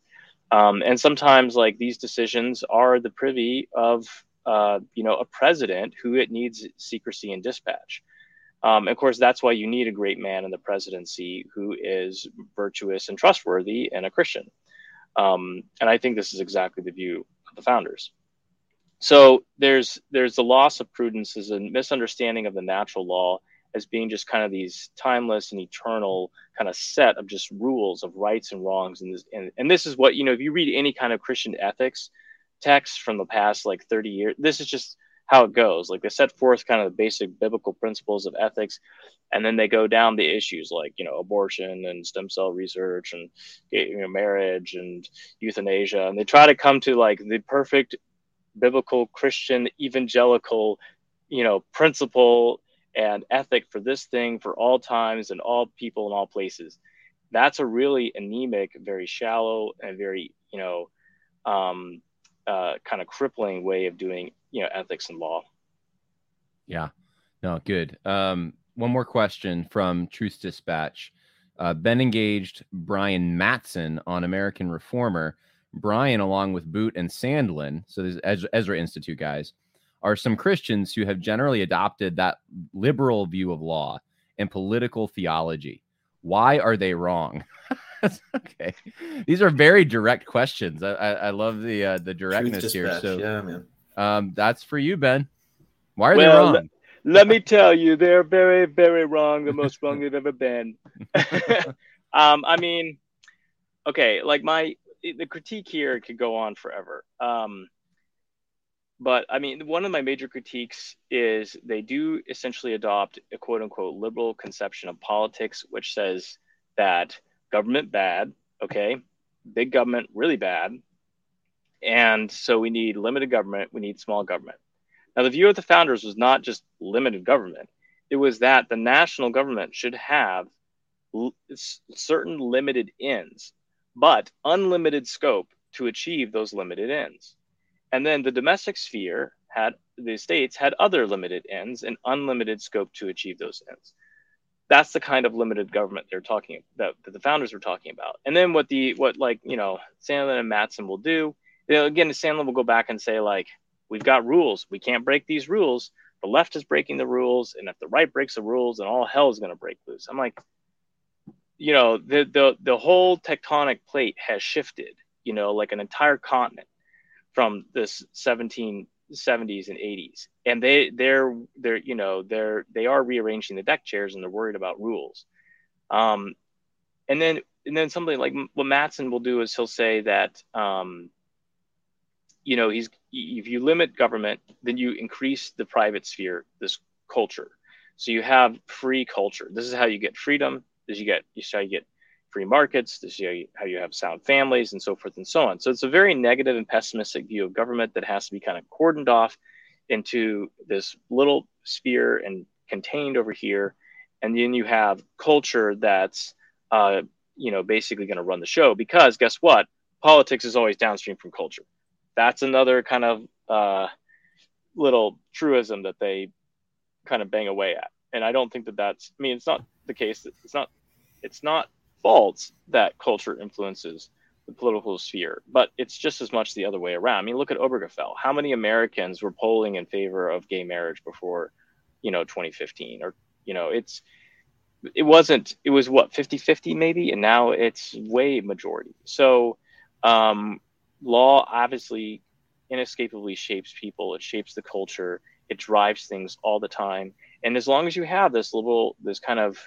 Um, and sometimes like these decisions are the privy of uh, you know, a president who it needs secrecy and dispatch. Um, of course, that's why you need a great man in the presidency who is virtuous and trustworthy and a Christian. Um, and I think this is exactly the view of the founders. So there's there's the loss of prudence is a misunderstanding of the natural law as being just kind of these timeless and eternal kind of set of just rules of rights and wrongs. And this, and, and this is what, you know, if you read any kind of Christian ethics, texts from the past like 30 years. This is just how it goes. Like they set forth kind of the basic biblical principles of ethics, and then they go down the issues like you know abortion and stem cell research and you know marriage and euthanasia, and they try to come to like the perfect biblical Christian evangelical you know principle and ethic for this thing for all times and all people in all places. That's a really anemic, very shallow, and very you know um, uh, kind of crippling way of doing you know ethics and law. Yeah, no, good. Um, one more question from Truth Dispatch. Uh, ben engaged Brian Mattson on American Reformer. Brian, along with Boot and Sandlin, so there's Ezra Institute guys, are some Christians who have generally adopted that liberal view of law and political theology. Why are they wrong? okay. These are very direct questions. I, I, I love the uh, the directness here. So yeah, man. Um, that's for you, Ben. Why are well, they wrong? Let, let me tell you, they're very, very wrong. The most wrong they've ever been. um, I mean, okay, like my the critique here could go on forever. Um, but I mean, one of my major critiques is they do essentially adopt a quote unquote liberal conception of politics, which says that government bad, okay, big government really bad, and so we need limited government, we need small government. Now, the view of the founders was not just limited government, it was that the national government should have l- certain limited ends, but unlimited scope to achieve those limited ends. And then the domestic sphere had the states had other limited ends and unlimited scope to achieve those ends. That's the kind of limited government they're talking that, that the founders were talking about. And then what the what like you know Sandlin and Mattson will do, you know, again Sandlin will go back and say like we've got rules, we can't break these rules. The left is breaking the rules, and if the right breaks the rules, then all hell is going to break loose. I'm like, you know, the the the whole tectonic plate has shifted. You know, like an entire continent from this 1770s and 80s and they they're they're you know they're they are rearranging the deck chairs and they're worried about rules um and then and then something like what Mattson will do is he'll say that um you know he's if you limit government then you increase the private sphere this culture so you have free culture this is how you get freedom this is you get you how you get free markets, this is how you have sound families, and so forth and so on. So it's a very negative and pessimistic view of government that has to be kind of cordoned off into this little sphere and contained over here. And then you have culture that's, uh, you know, basically going to run the show because guess what? Politics is always downstream from culture. That's another kind of uh, little truism that they kind of bang away at. And I don't think that that's, I mean, it's not the case. It's not, it's not false that culture influences the political sphere, but it's just as much the other way around. I mean, look at Obergefell. How many Americans were polling in favor of gay marriage before, you know, 2015? Or, you know, it's, it wasn't, it was what, 50 50 maybe? And now it's way majority. So, um, law obviously inescapably shapes people, it shapes the culture, it drives things all the time. And as long as you have this liberal this kind of,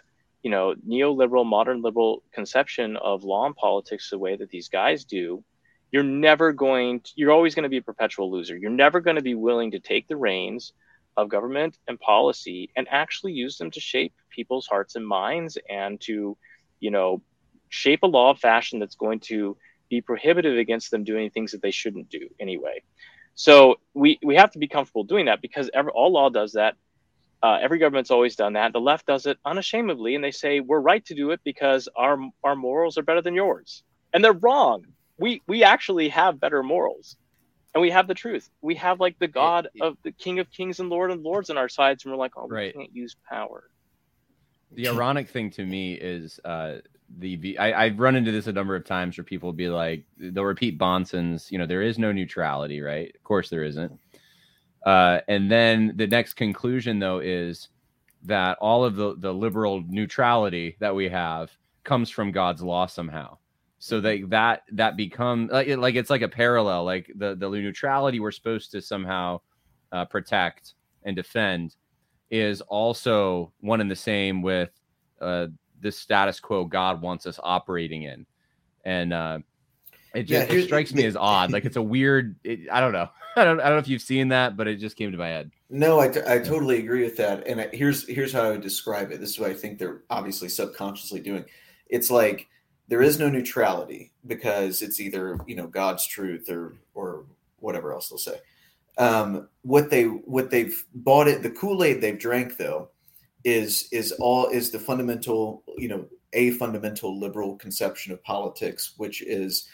you know neoliberal modern liberal conception of law and politics the way that these guys do you're never going to, you're always going to be a perpetual loser. You're never going to be willing to take the reins of government and policy and actually use them to shape people's hearts and minds and to you know shape a law of fashion that's going to be prohibitive against them doing things that they shouldn't do anyway so we we have to be comfortable doing that because every, all law does that uh, every government's always done that. The left does it unashamedly, and they say we're right to do it because our our morals are better than yours, and they're wrong. We we actually have better morals, and we have the truth. We have like the God it, it, of the King of Kings and Lord of Lords on our sides, and we're like, oh, right. we can't use power. The ironic thing to me is uh, the I, I've run into this a number of times where people be like, they'll repeat Bahnsen's, you know, there is no neutrality, right? Of course there isn't uh, and then the next conclusion, though, is that all of the, the liberal neutrality that we have comes from God's law somehow. So that that that become like, like it's like a parallel. Like the the neutrality we're supposed to somehow uh, protect and defend is also one and the same with uh, the status quo God wants us operating in, and uh, it just yeah, it strikes me as odd. Like it's a weird. It, I don't know. I don't. I don't know if you've seen that, but it just came to my head. No, I, t- I totally agree with that. And I, here's here's how I would describe it. This is what I think they're obviously subconsciously doing. It's like there is no neutrality because it's either you know God's truth or or whatever else they'll say. Um, what they what they've bought it the Kool Aid they've drank though is is all is the fundamental you know a fundamental liberal conception of politics, which is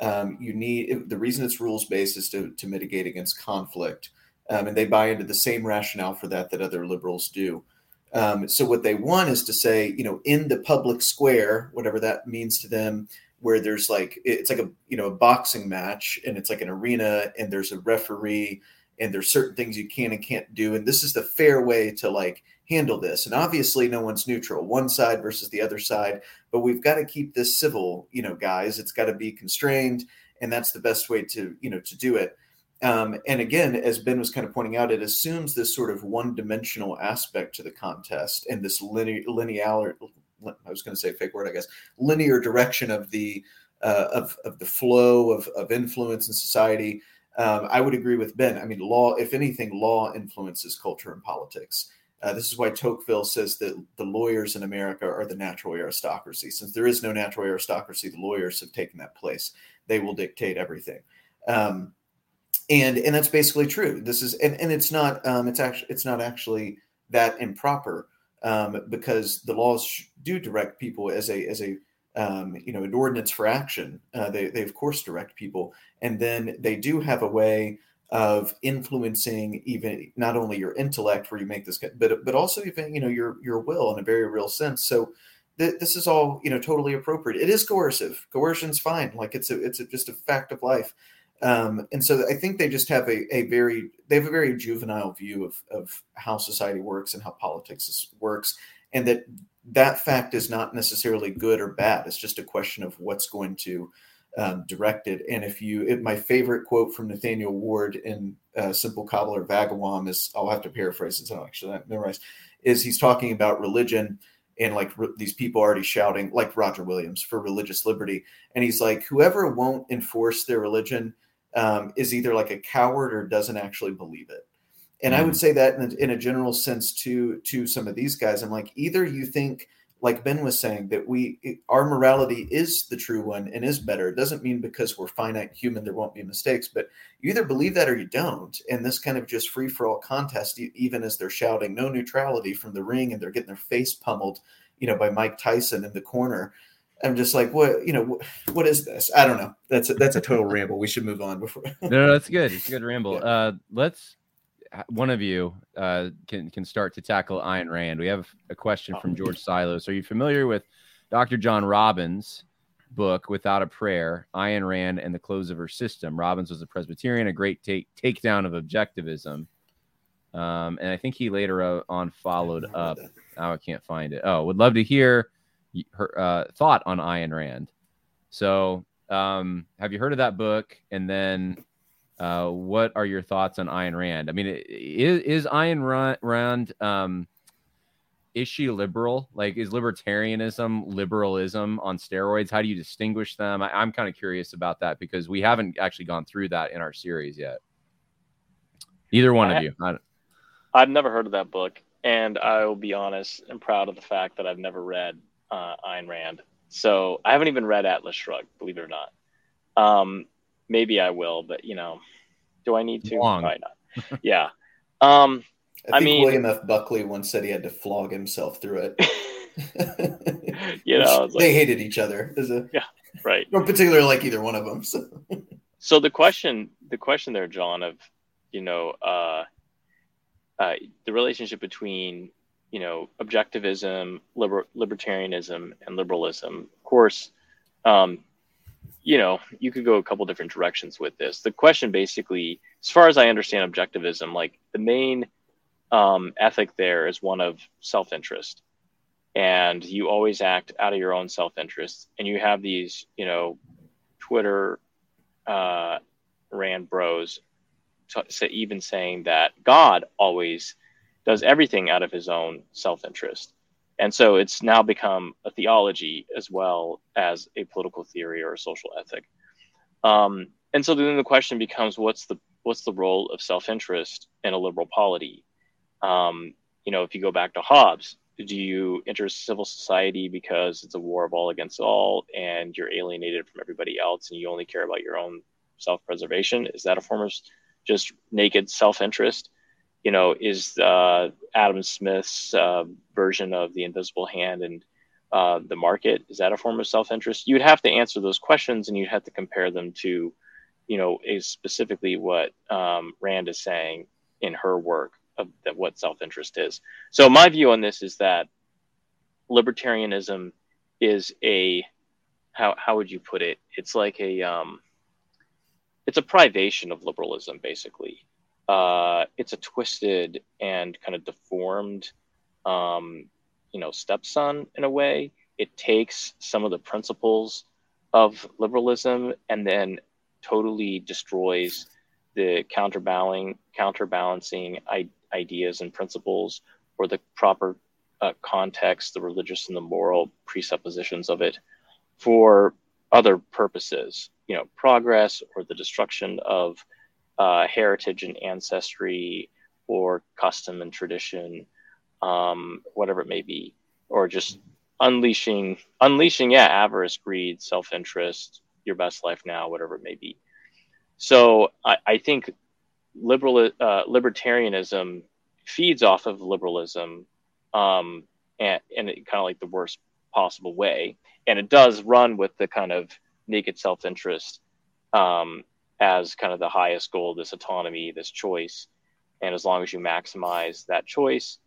um, you need the reason it's rules based is to, to mitigate against conflict. Um, and they buy into the same rationale for that that other liberals do. Um, so what they want is to say, you know, in the public square, whatever that means to them, where there's like it's like a you know a boxing match and it's like an arena and there's a referee and there's certain things you can and can't do and this is the fair way to like handle this and obviously no one's neutral one side versus the other side but we've got to keep this civil you know guys it's got to be constrained and that's the best way to you know to do it um, and again as ben was kind of pointing out it assumes this sort of one dimensional aspect to the contest and this linear linear i was going to say fake word i guess linear direction of the uh, of of the flow of of influence in society. Um, I would agree with Ben. I mean, law, if anything, law influences culture and politics. Uh, this is why Tocqueville says that the lawyers in America are the natural aristocracy. Since there is no natural aristocracy, the lawyers have taken that place. They will dictate everything. Um, and and that's basically true. This is and, and it's not um, it's actually it's not actually that improper um, because the laws do direct people as a as a um, you know an ordinance for action. Uh, they they of course direct people, and then they do have a way of influencing even not only your intellect where you make this but but also even you know your your will in a very real sense. So th- this is all you know totally appropriate. It is coercive. Coercion's fine. Like it's a it's a, just a fact of life. Um, and so I think they just have a, a very they have a very juvenile view of, of how society works and how politics works, and that that fact is not necessarily good or bad. It's just a question of what's going to um, direct it. And if you, it, my favorite quote from Nathaniel Ward in uh, Simple Cobbler of Aggawam is I'll have to paraphrase since I don't actually memorize. Is he's talking about religion and like re- these people already shouting like Roger Williams for religious liberty, and he's like whoever won't enforce their religion um, is either like a coward or doesn't actually believe it. And mm I would mm. say that in a, in a general sense to to some of these guys, I'm like either you think like Ben was saying that we our morality is the true one and is better. It doesn't mean because we're finite human there won't be mistakes, but you either believe that or you don't. And this kind of just free for all contest, even as they're shouting no neutrality from the ring and they're getting their face pummeled, you know, by Mike Tyson in the corner. I'm just like, what, you know, what, what is this? I don't know. That's a, that's a total ramble. We should move on before. no, no, that's good. It's a good ramble. Yeah. Uh, let's one of you uh, can can start to tackle Ayn Rand. We have a question from George Silos. Are you familiar with Dr. John Robbins' book "Without a Prayer"? Ayn Rand and the Close of Her System. Robbins was a Presbyterian, a great take takedown of objectivism, um, and I think he later on followed up. Oh, I can't find it. Oh, would love to hear her uh, thought on Ayn Rand. So, um, have you heard of that book? And then, uh, what are your thoughts on Ayn Rand? I mean, is is Ayn Rand um, is she liberal? Like, is libertarianism liberalism on steroids? How do you distinguish them? I, am kind of curious about that because we haven't actually gone through that in our series yet. Either one I, of you. I, I've never heard of that book, and I will be honest and proud of the fact that I've never read uh, Ayn Rand. So I haven't even read Atlas Shrugged, believe it or not. Um, maybe I will, but you know, do I need to? Long. Probably not. yeah. Um, I, I mean, William F. Buckley once said he had to flog himself through it. you know, like, they hated each other. A, yeah, right. Don't particularly like either one of them. So. so the question, the question there, Jon, of you know, uh, uh, the relationship between you know, objectivism, liber- libertarianism, and liberalism. Of course, um, you know, you could go a couple different directions with this. The question basically, as far as I understand objectivism, like the main um, ethic there is one of self interest. And you always act out of your own self interest. And you have these, you know, Twitter uh, Rand bros t- even saying that God always does everything out of his own self interest. And so it's now become a theology as well as a political theory or a social ethic. Um, and so then the question becomes what's the what's the role of self interest in a liberal polity? Um, you know, if you go back to Hobbes, do you enter civil society because it's a war of all against all and you're alienated from everybody else and you only care about your own self preservation? Is that a form of just naked self interest? You know, is uh, Adam Smith's uh, version of the invisible hand and uh, the market is that a form of self-interest? You'd have to answer those questions, and you'd have to compare them to, you know, is specifically what um, Rand is saying in her work of what self-interest is. So my view on this is that libertarianism is a how how would you put it? It's like a um, it's a privation of liberalism, basically uh, it's a twisted and kind of deformed, um, you know, stepson in a way. It takes some of the principles of liberalism and then totally destroys the counterbalancing counterbalancing ideas and principles or the proper uh, context, the religious and the moral presuppositions of it for other purposes, you know, progress or the destruction of uh, heritage and ancestry or custom and tradition, um, whatever it may be, or just unleashing, unleashing, yeah, avarice, greed, self interest, your best life now, whatever it may be. So I, I think liberal uh, libertarianism feeds off of liberalism, um, and, and kind of like the worst possible way, and it does run with the kind of naked self interest um, as kind of the highest goal, this autonomy, this choice, and as long as you maximize that choice,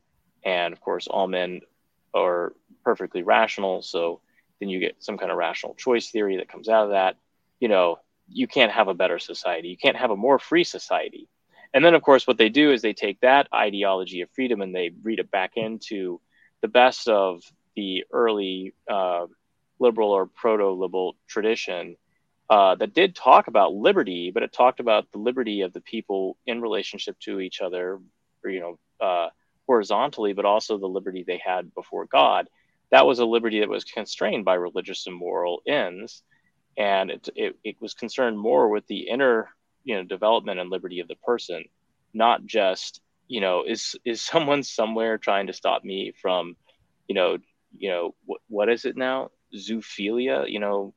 and of course all men are perfectly rational, so then you get some kind of rational choice theory that comes out of that. You know, you can't have a better society. You can't have a more free society. And then, of course, what they do is they take that ideology of freedom and they read it back into the best of the early uh, liberal or proto liberal tradition uh, that did talk about liberty, but it talked about the liberty of the people in relationship to each other, or, you know, uh, horizontally, but also the liberty they had before God. That was a liberty that was constrained by religious and moral ends and it, it, it was concerned more with the inner you know development and liberty of the person not just you know is is someone somewhere trying to stop me from you know you know what, what is it now zoophilia you know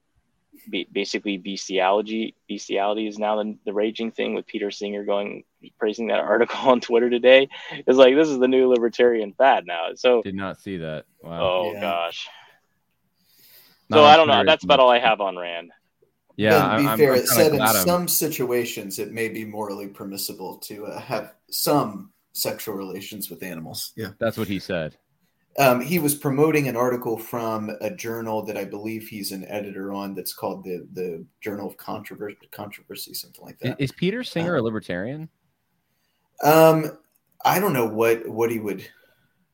basically bestiality bestiality is now the, the raging thing with peter singer going praising that article on twitter today it's like this is the new libertarian fad now so did not see that wow oh yeah. gosh so I don't know. That's about all I have on Rand. Yeah, be I'm, fair, I'm it said in some situations it may be morally permissible to uh, have some sexual relations with animals. Yeah, that's what he said. Um, he was promoting an article from a journal that I believe he's an editor on. That's called the the Journal of Controversy, Controversy something like that. Is Peter Singer um, a libertarian? Um, I don't know what what he would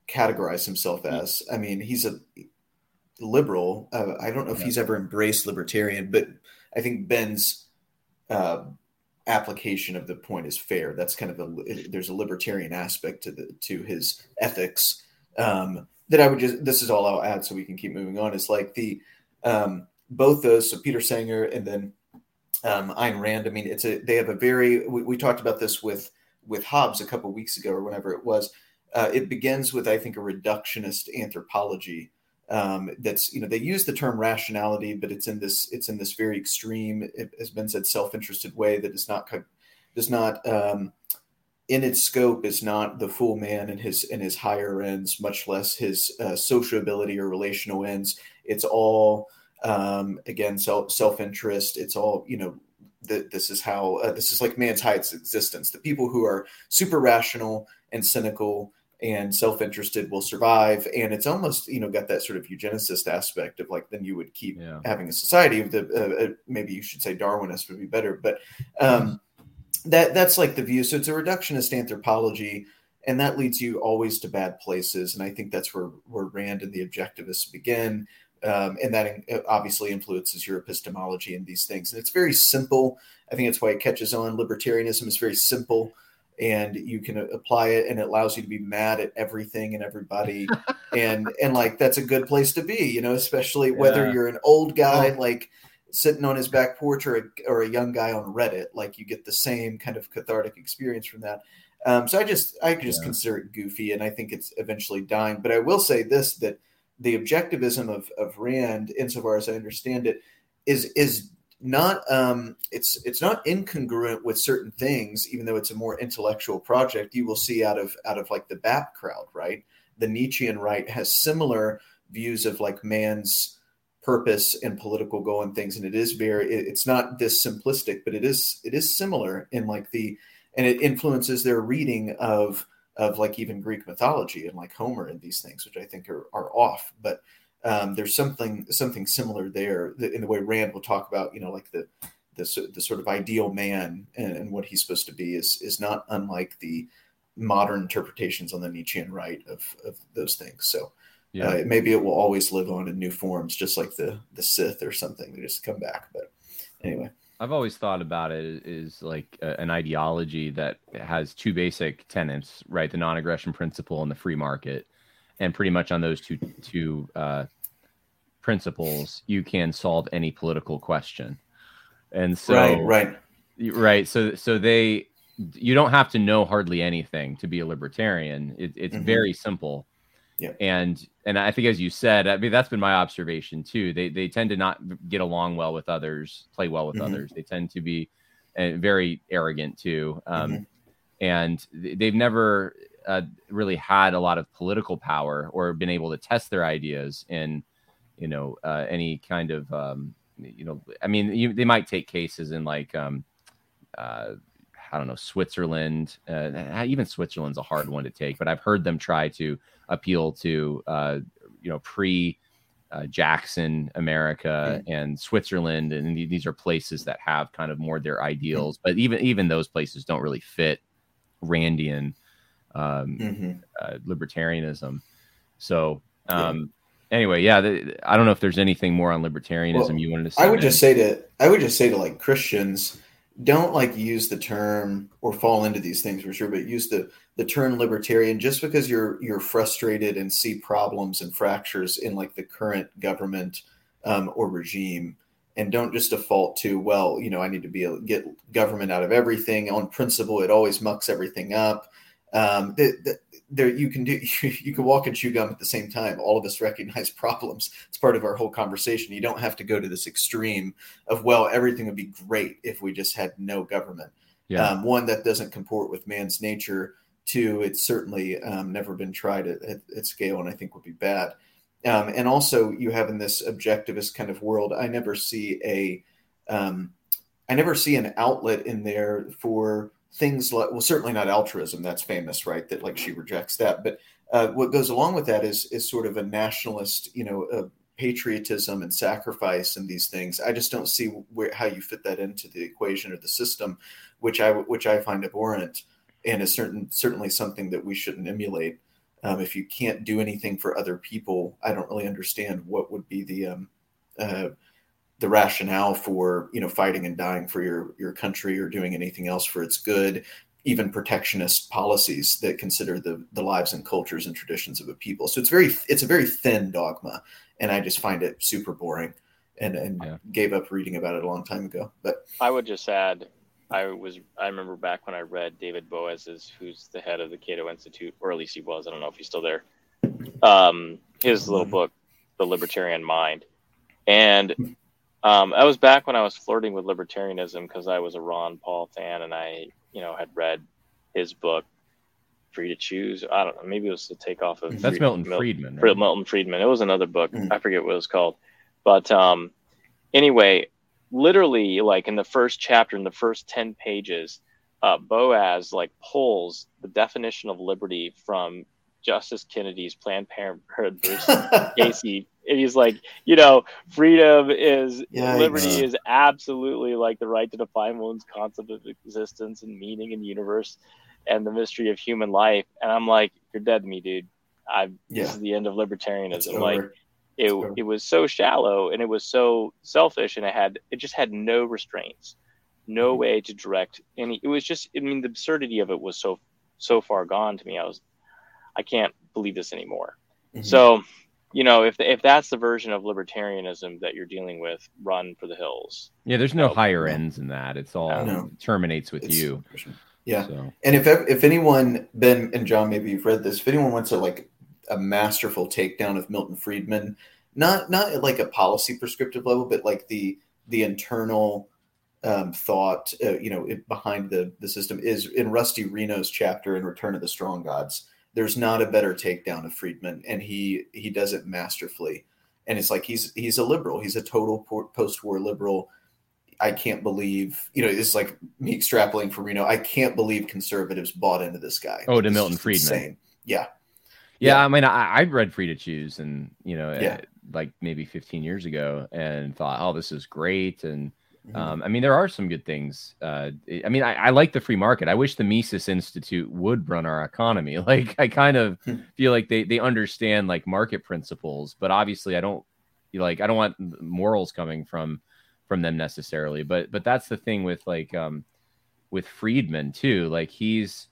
categorize himself as. I mean, he's a liberal. Uh, I don't know if yeah. he's ever embraced libertarian, but I think Ben's uh, application of the point is fair. That's kind of a there's a libertarian aspect to the to his ethics um, that I would just. This is all I'll add, so we can keep moving on. Is like the um, both those. So Peter Singer and then um, Ayn Rand. I mean, it's a they have a very. We, we talked about this with with Hobbes a couple weeks ago or whenever it was. Uh, it begins with I think a reductionist anthropology um, that's you know they use the term rationality, but it's in this it's in this very extreme, it has been said, self-interested way that is not does not um, in its scope is not the full man in his in his higher ends, much less his uh, sociability or relational ends. It's all um, again self self interest. It's all you know. That this is how uh, this is like man's highest existence. The people who are super rational and cynical and self-interested will survive and it's almost you know got that sort of eugenicist aspect of like then you would keep yeah. having a society of the uh, uh, maybe you should say darwinist would be better but um, that that's like the view. So it's a reductionist anthropology and that leads you always to bad places. And i think that's where where rand and the objectivists begin. Um, and that obviously influences your epistemology and these things. And it's very simple. I think that's why it catches on. Libertarianism is very simple and you can apply it and it allows you to be mad at everything and everybody. And and like that's a good place to be you know especially whether yeah. you're an old guy like sitting on his back porch or a, or a young guy on reddit like you get the same kind of cathartic experience from that um, so i just i just yeah. consider it goofy and i think it's eventually dying but i will say this that the objectivism of, of rand insofar as i understand it is is not um, it's it's not incongruent with certain things, even though it's a more intellectual project. You will see out of out of like the BAP crowd, right? The Nietzschean right has similar views of like man's purpose and political goal and things, and it is very it, it's not this simplistic, but it is it is similar in like the and it influences their reading of of like even Greek mythology and like Homer and these things, which I think are are off, but um, there's something something similar there in the way Rand will talk about, you know, like the the, the sort of ideal man and, and, what he's supposed to be is is not unlike the modern interpretations on the Nietzschean right of, of those things. So yeah. uh, maybe it will always live on in new forms, just like the the Sith or something. They just come back. But anyway. I've always thought about it is like a, an ideology that has two basic tenets, right? The non-aggression principle and the free market, and pretty much on those two two uh, principles, you can solve any political question. And so, right, right, right. So, so they, you don't have to know hardly anything to be a libertarian. It, it's mm-hmm. very simple. Yeah. And and I think as you said, I mean that's been my observation too. They they tend to not get along well with others, play well with mm-hmm. others. They tend to be uh, very arrogant too. Um, mm-hmm. And they've never uh, really had a lot of political power or been able to test their ideas in, you know, uh, any kind of, um, you know, I mean, you, they might take cases in like, um, uh, I don't know, Switzerland. Uh, even Switzerland's a hard one to take, but I've heard them try to appeal to, uh, you know, pre uh, Jackson, America, mm-hmm. and Switzerland, and these are places that have kind of more their ideals. Mm-hmm. But even even those places don't really fit Randian um, mm-hmm. uh, libertarianism. So um, yeah. anyway, yeah, the, I don't know if there's anything more on libertarianism well, you wanted to say. I would just say to I would just say to like Christians, don't like use the term or fall into these things for sure, but use the the term libertarian just because you're you're frustrated and see problems and fractures in like the current government um, or regime. And don't just default to well you know i need to be able to get government out of everything. On principle it always mucks everything up. Um, there you can do you, can walk and chew gum at the same time. All of us recognize problems. It's part of our whole conversation. You don't have to go to this extreme of well everything would be great if we just had no government. Yeah. um, one that doesn't comport with man's nature. Two it's certainly um, never been tried at, at, at, scale and i think would be bad. Um, and also you have in this objectivist kind of world i never see a um, I never see an outlet in there for things like well certainly not altruism that's famous right that like she rejects that. But uh, what goes along with that is is sort of a nationalist you know uh, patriotism and sacrifice and these things. I just don't see where how you fit that into the equation or the system which i which i find abhorrent and is certain certainly something that we shouldn't emulate. Um, if you can't do anything for other people i don't really understand what would be the um, uh, the rationale for you know fighting and dying for your your country or doing anything else for its good even protectionist policies that consider the the lives and cultures and traditions of a people so it's very it's a very thin dogma and i just find it super boring and and yeah. gave up reading about it a long time ago but i would just add i was i remember back when i read david boaz's who's the head of the cato institute or at least he was i don't know if he's still there um his little mm-hmm. book the libertarian mind and um, that was back when I was flirting with libertarianism because I was a Ron Paul fan and I, you know, had read his book, Free to Choose. I don't know. Maybe it was the takeoff of that's Free, Milton Mil- Friedman. Right? Milton Friedman. It was another book. Mm-hmm. I forget what it was called. But um, anyway, literally, like in the first chapter, in the first 10 pages, uh, Boaz like pulls the definition of liberty from Justice Kennedy's Planned Parenthood versus Casey and he's like, you know, freedom is Yikes. liberty is absolutely like the right to define one's concept of existence and meaning in the universe and the mystery of human life. And I'm like, you're dead to me, dude. I yeah. this is the end of libertarianism. Like it it was so shallow and it was so selfish and it had it just had no restraints, no mm-hmm. way to direct any. It was just I mean the absurdity of it was so so far gone to me. I was I can't believe this anymore. Mm-hmm. So you know, if if that's the version of libertarianism that you're dealing with, run for the hills. Yeah, there's no higher ends in that. It's all no. terminates with it's, you. Yeah, so. and if if anyone, Ben and Jon, maybe you've read this. If anyone wants a like a masterful takedown of Milton Friedman, not not at like a policy prescriptive level, but like the the internal um, thought, uh, you know, behind the the system is in Rusty Reno's chapter in Return of the Strong Gods there's not a better takedown of Friedman, and he he does it masterfully. And it's like he's he's a liberal. He's a total post-war liberal. I can't believe you know it's like me extrapolating from Reno. I can't believe conservatives bought into this guy. Oh, to Milton Friedman. Insane. Yeah. yeah. yeah. I mean, I, I read Free to Choose, and you know, yeah. Uh, like maybe 15 years ago, and thought, oh, this is great, and Mm-hmm. Um, I mean, there are some good things. Uh, I mean, I, I, like the free market. I wish the Mises Institute would run our economy. Like, I kind of hmm. feel like they they understand like market principles, but obviously, I don't like I don't want morals coming from from them necessarily. But but that's the thing with like um with Friedman too. Like he's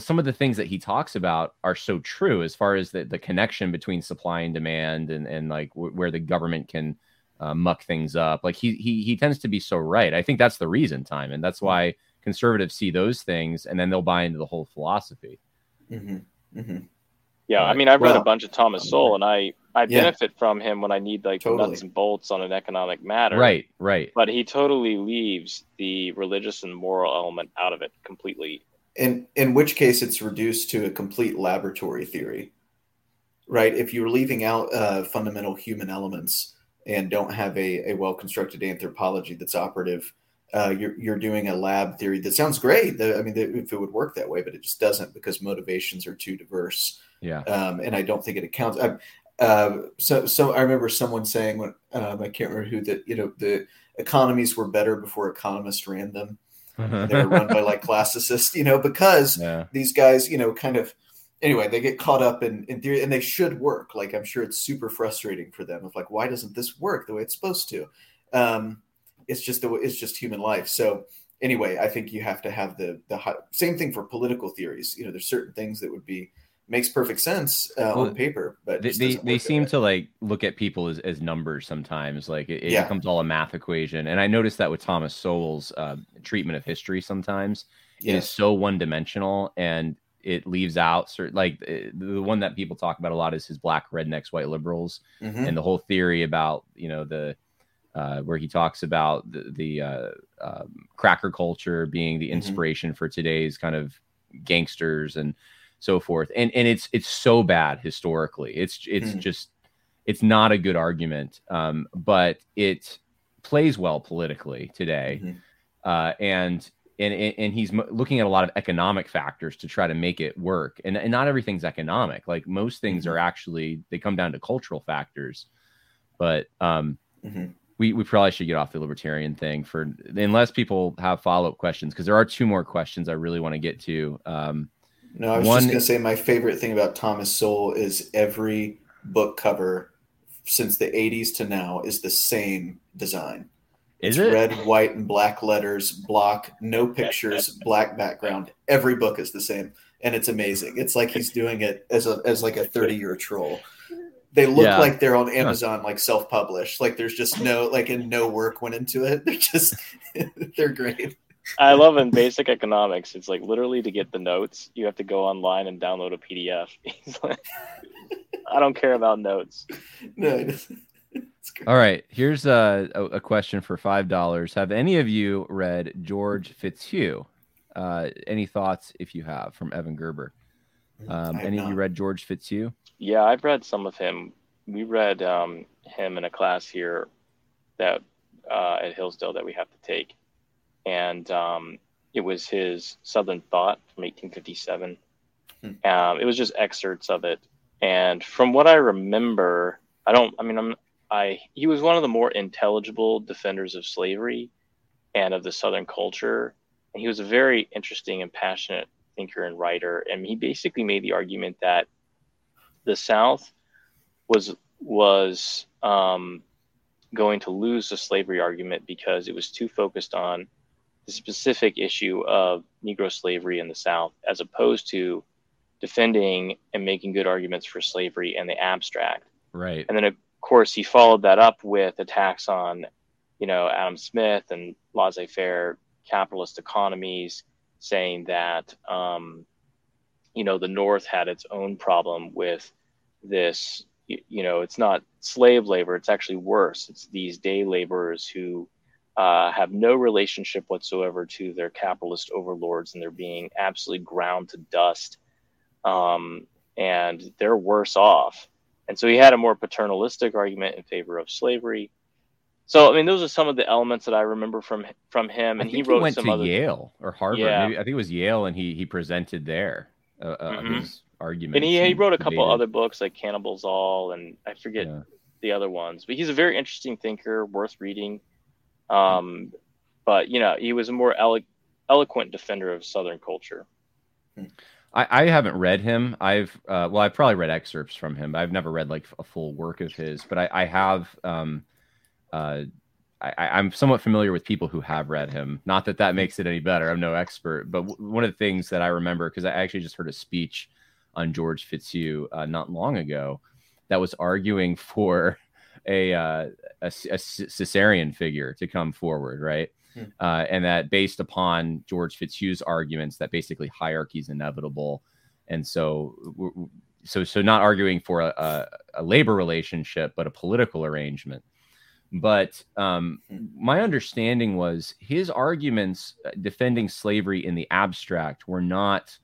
some of the things that he talks about are so true as far as the, the connection between supply and demand and, and like w- where the government can uh, muck things up. Like he, he, he tends to be so right. I think that's the reason time. And that's why conservatives see those things and then they'll buy into the whole philosophy. Mm-hmm. Mm-hmm. Yeah. I mean, I've read well, a bunch of Thomas Sowell and I, I yeah. benefit from him when I need like totally. nuts and bolts on an economic matter. Right. Right. But he totally leaves the religious and moral element out of it completely in in which case it's reduced to a complete laboratory theory right if you're leaving out uh, fundamental human elements and don't have a, a well constructed anthropology that's operative uh, you're, you're doing a lab theory that sounds great. I mean if it would work that way but it just doesn't because motivations are too diverse. Yeah. Um, and i don't think it accounts I, uh, so so i remember someone saying when um, i can't remember who that you know the economies were better before economists ran them. They were run by like classicists, you know, because yeah. these guys, you know, kind of anyway, they get caught up in, in theory and they should work. Like I'm sure it's super frustrating for them of like, why doesn't this work the way it's supposed to? Um, it's just the it's just human life. So anyway, I think you have to have the the same thing for political theories. You know, there's certain things that would be makes perfect sense uh, well, on paper but they they, they seem to like look at people as, as numbers sometimes like it, it yeah. becomes all a math equation and i noticed that with thomas sowell's uh, treatment of history sometimes it is so one-dimensional and it leaves out certain like eh, the one that people talk about a lot is his black rednecks white liberals mm-hmm. and the whole theory about you know the uh, where he talks about the, the uh, um, cracker culture being the mm-hmm. inspiration mm-hmm. for today's kind of gangsters and so forth. And and it's it's so bad historically. It's it's mm. just it's not a good argument, um, but it plays well politically today. Mm-hmm. Uh, and and and he's looking at a lot of economic factors to try to make it work. And, and not everything's economic. Like most things mm-hmm. are actually they come down to cultural factors. But um, mm-hmm. we we probably should get off the libertarian thing for unless people have follow up questions because there are two more questions I really want to get to. Um, no, I was One, just going to say my favorite thing about Thomas Sowell is every book cover since the 80s to now is the same design. Is it's it red, white, and black letters, block, no pictures, black background. Every book is the same, and it's amazing. It's like he's doing it as a as like a 30 year troll. They look yeah. like they're on Amazon, like self published. Like there's just no like and no work went into it. They're just they're great. I love in basic economics. It's like literally to get the notes, you have to go online and download a PDF. Like, I don't care about notes. No. All right. Here's a, a question for five dollars. Have any of you read George Fitzhugh? Uh, any thoughts, if you have, from Evan Gerber? Um, any not. of you read George Fitzhugh? Yeah, I've read some of him. We read um, him in a class here that uh, at Hillsdale that we have to take and um, it was his Southern Thought from 1857. Hmm. Um, it was just excerpts of it, and from what I remember, I don't. I mean, I'm. I he was one of the more intelligible defenders of slavery and of the Southern culture, and he was a very interesting and passionate thinker and writer. And he basically made the argument that the South was was um, going to lose the slavery argument because it was too focused on the specific issue of Negro slavery in the South, as opposed to defending and making good arguments for slavery in the abstract. Right. And then, course, he followed that up with attacks on, you know, Adam Smith and laissez-faire capitalist economies, saying that, um, you know, the North had its own problem with this. You, you know, it's not slave labor; it's actually worse. It's these day laborers who uh, have no relationship whatsoever to their capitalist overlords, and they're being absolutely ground to dust. Um, and they're worse off. And so he had a more paternalistic argument in favor of slavery. So I mean, those are some of the elements that I remember from from him. And he wrote he went some to other Yale or Harvard. Yeah. Maybe, I think it was Yale, and he he presented there uh, uh, mm-hmm. his argument. And he, he wrote a couple debated. other books like Cannibals All, and I forget yeah. the other ones. But he's a very interesting thinker, worth reading. Um, but you know, he was a more elo- eloquent defender of Southern culture. I, I haven't read him. I've uh, well, I've probably read excerpts from him, but I've never read like a full work of his. But I, I have um, uh, I, am somewhat familiar with people who have read him. Not that that makes it any better. I'm no expert, but w- one of the things that I remember because I actually just heard a speech on George Fitzhugh uh, not long ago that was arguing for a, uh, a, a Caesarean figure to come forward, right? Hmm. Uh, and that based upon George Fitzhugh's arguments that basically hierarchy is inevitable, and so so so not arguing for a, a, a labor relationship but a political arrangement. But um, hmm. my understanding was his arguments uh, defending slavery in the abstract were not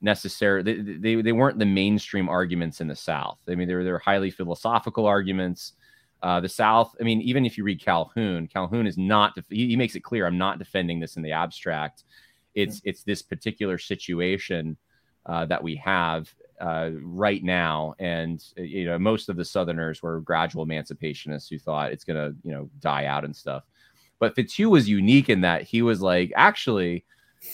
necessary. They, they, they weren't the mainstream arguments in the South. I mean, they were, they were highly philosophical arguments. Uh, the South, I mean, even if you read Calhoun, Calhoun is not, def- he, he, makes it clear I'm not defending this in the abstract. It's, mm-hmm. it's this particular situation uh, that we have uh, right now. And, uh, you know, most of the Southerners were gradual emancipationists who thought it's going to, you know, die out and stuff. But Fitzhugh was unique in that he was like, actually,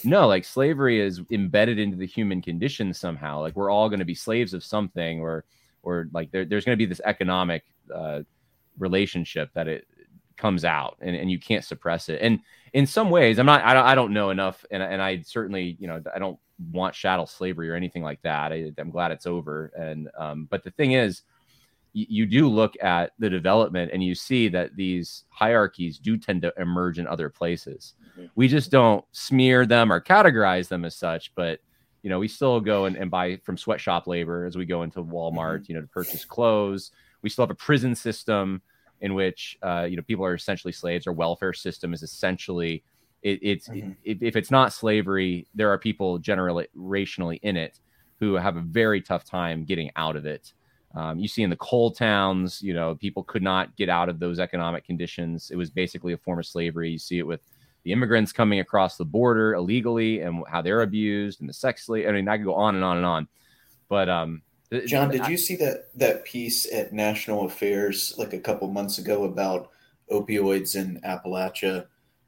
no, like slavery is embedded into the human condition somehow. Like we're all going to be slaves of something, or or like there, there's going to be this economic uh, relationship that it comes out, and, and you can't suppress it. And in some ways, I'm not, I don't, I don't know enough, and and I certainly, you know, I don't want chattel slavery or anything like that. I, am glad it's over. And um, but the thing is, you do look at the development and you see that these hierarchies do tend to emerge in other places. Mm-hmm. We just don't smear them or categorize them as such, but you know, we still go and, and buy from sweatshop labor as we go into Walmart, mm-hmm. you know, to purchase clothes. We still have a prison system in which uh, you know people are essentially slaves. Our welfare system is essentially it, it's mm-hmm. it, if it's not slavery, there are people generally rationally in it who have a very tough time getting out of it. Um, you see in the coal towns, you know, people could not get out of those economic conditions. It was basically a form of slavery. You see it with the immigrants coming across the border illegally and how they're abused and the sex slave. I mean, I could go on and on and on. But um, Jon, did you see that that piece at National Affairs like a couple months ago about opioids in Appalachia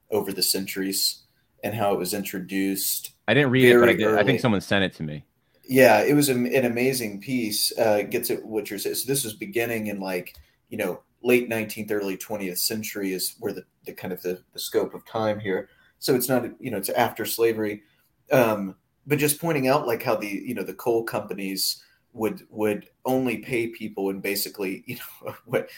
over the centuries and how it was introduced? I didn't read it, but I, did, I think someone sent it to me. Yeah, it was an amazing piece. Uh, gets at what you're saying. So this was beginning in like you know late 19th, early 20th century is where the, the kind of the, the scope of time here. So it's not you know it's after slavery, um, but just pointing out like how the you know the coal companies would would only pay people and basically you know what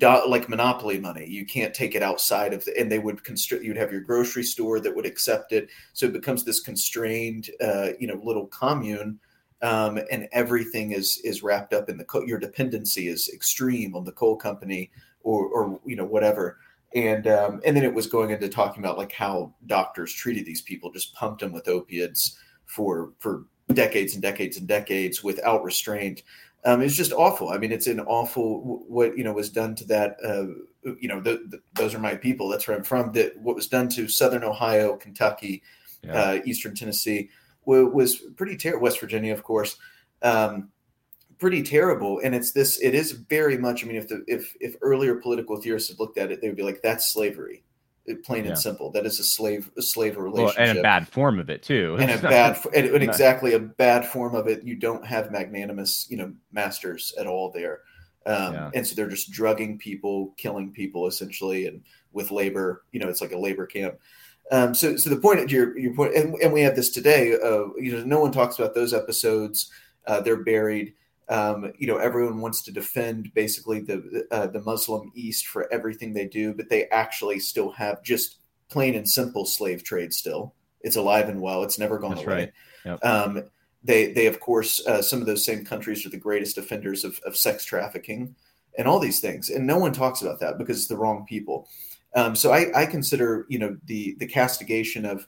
like monopoly money. You can't take it outside of the and they would constrict you'd have your grocery store that would accept it. So it becomes this constrained uh, you know little commune um, and everything is is wrapped up in the co- your dependency is extreme on the coal company or or you know whatever. And um, and then it was going into talking about like how doctors treated these people just pumped them with opiates for for decades and decades and decades without restraint um, it's just awful. I mean, it's an awful what you know was done to that. Uh, you know, the, the, those are my people. That's where I'm from. That what was done to Southern Ohio, Kentucky, yeah. uh, Eastern Tennessee was, was pretty terrible. West Virginia, of course, um, pretty terrible. And it's this. It is very much. I mean, if the if if earlier political theorists had looked at it, they would be like, "That's slavery." Plain yeah. and simple. That is a slave a slave relationship, well, and a bad form of it too, and a bad and, and exactly a bad form of it. You don't have magnanimous, you know, masters at all there, um, yeah. and so they're just drugging people, killing people essentially, and with labor, you know, it's like a labor camp. Um, so, so the point at your your point, and, and we have this today. Uh, you know, no one talks about those episodes. Uh, they're buried. Um, you know, everyone wants to defend basically the uh, the Muslim East for everything they do, but they actually still have just plain and simple slave trade. Still, it's alive and well. It's never gone That's away. Right. Yep. Um, they they of course uh, some of those same countries are the greatest offenders of, of sex trafficking and all these things, and no one talks about that because it's the wrong people. Um, so I, I consider you know the the castigation of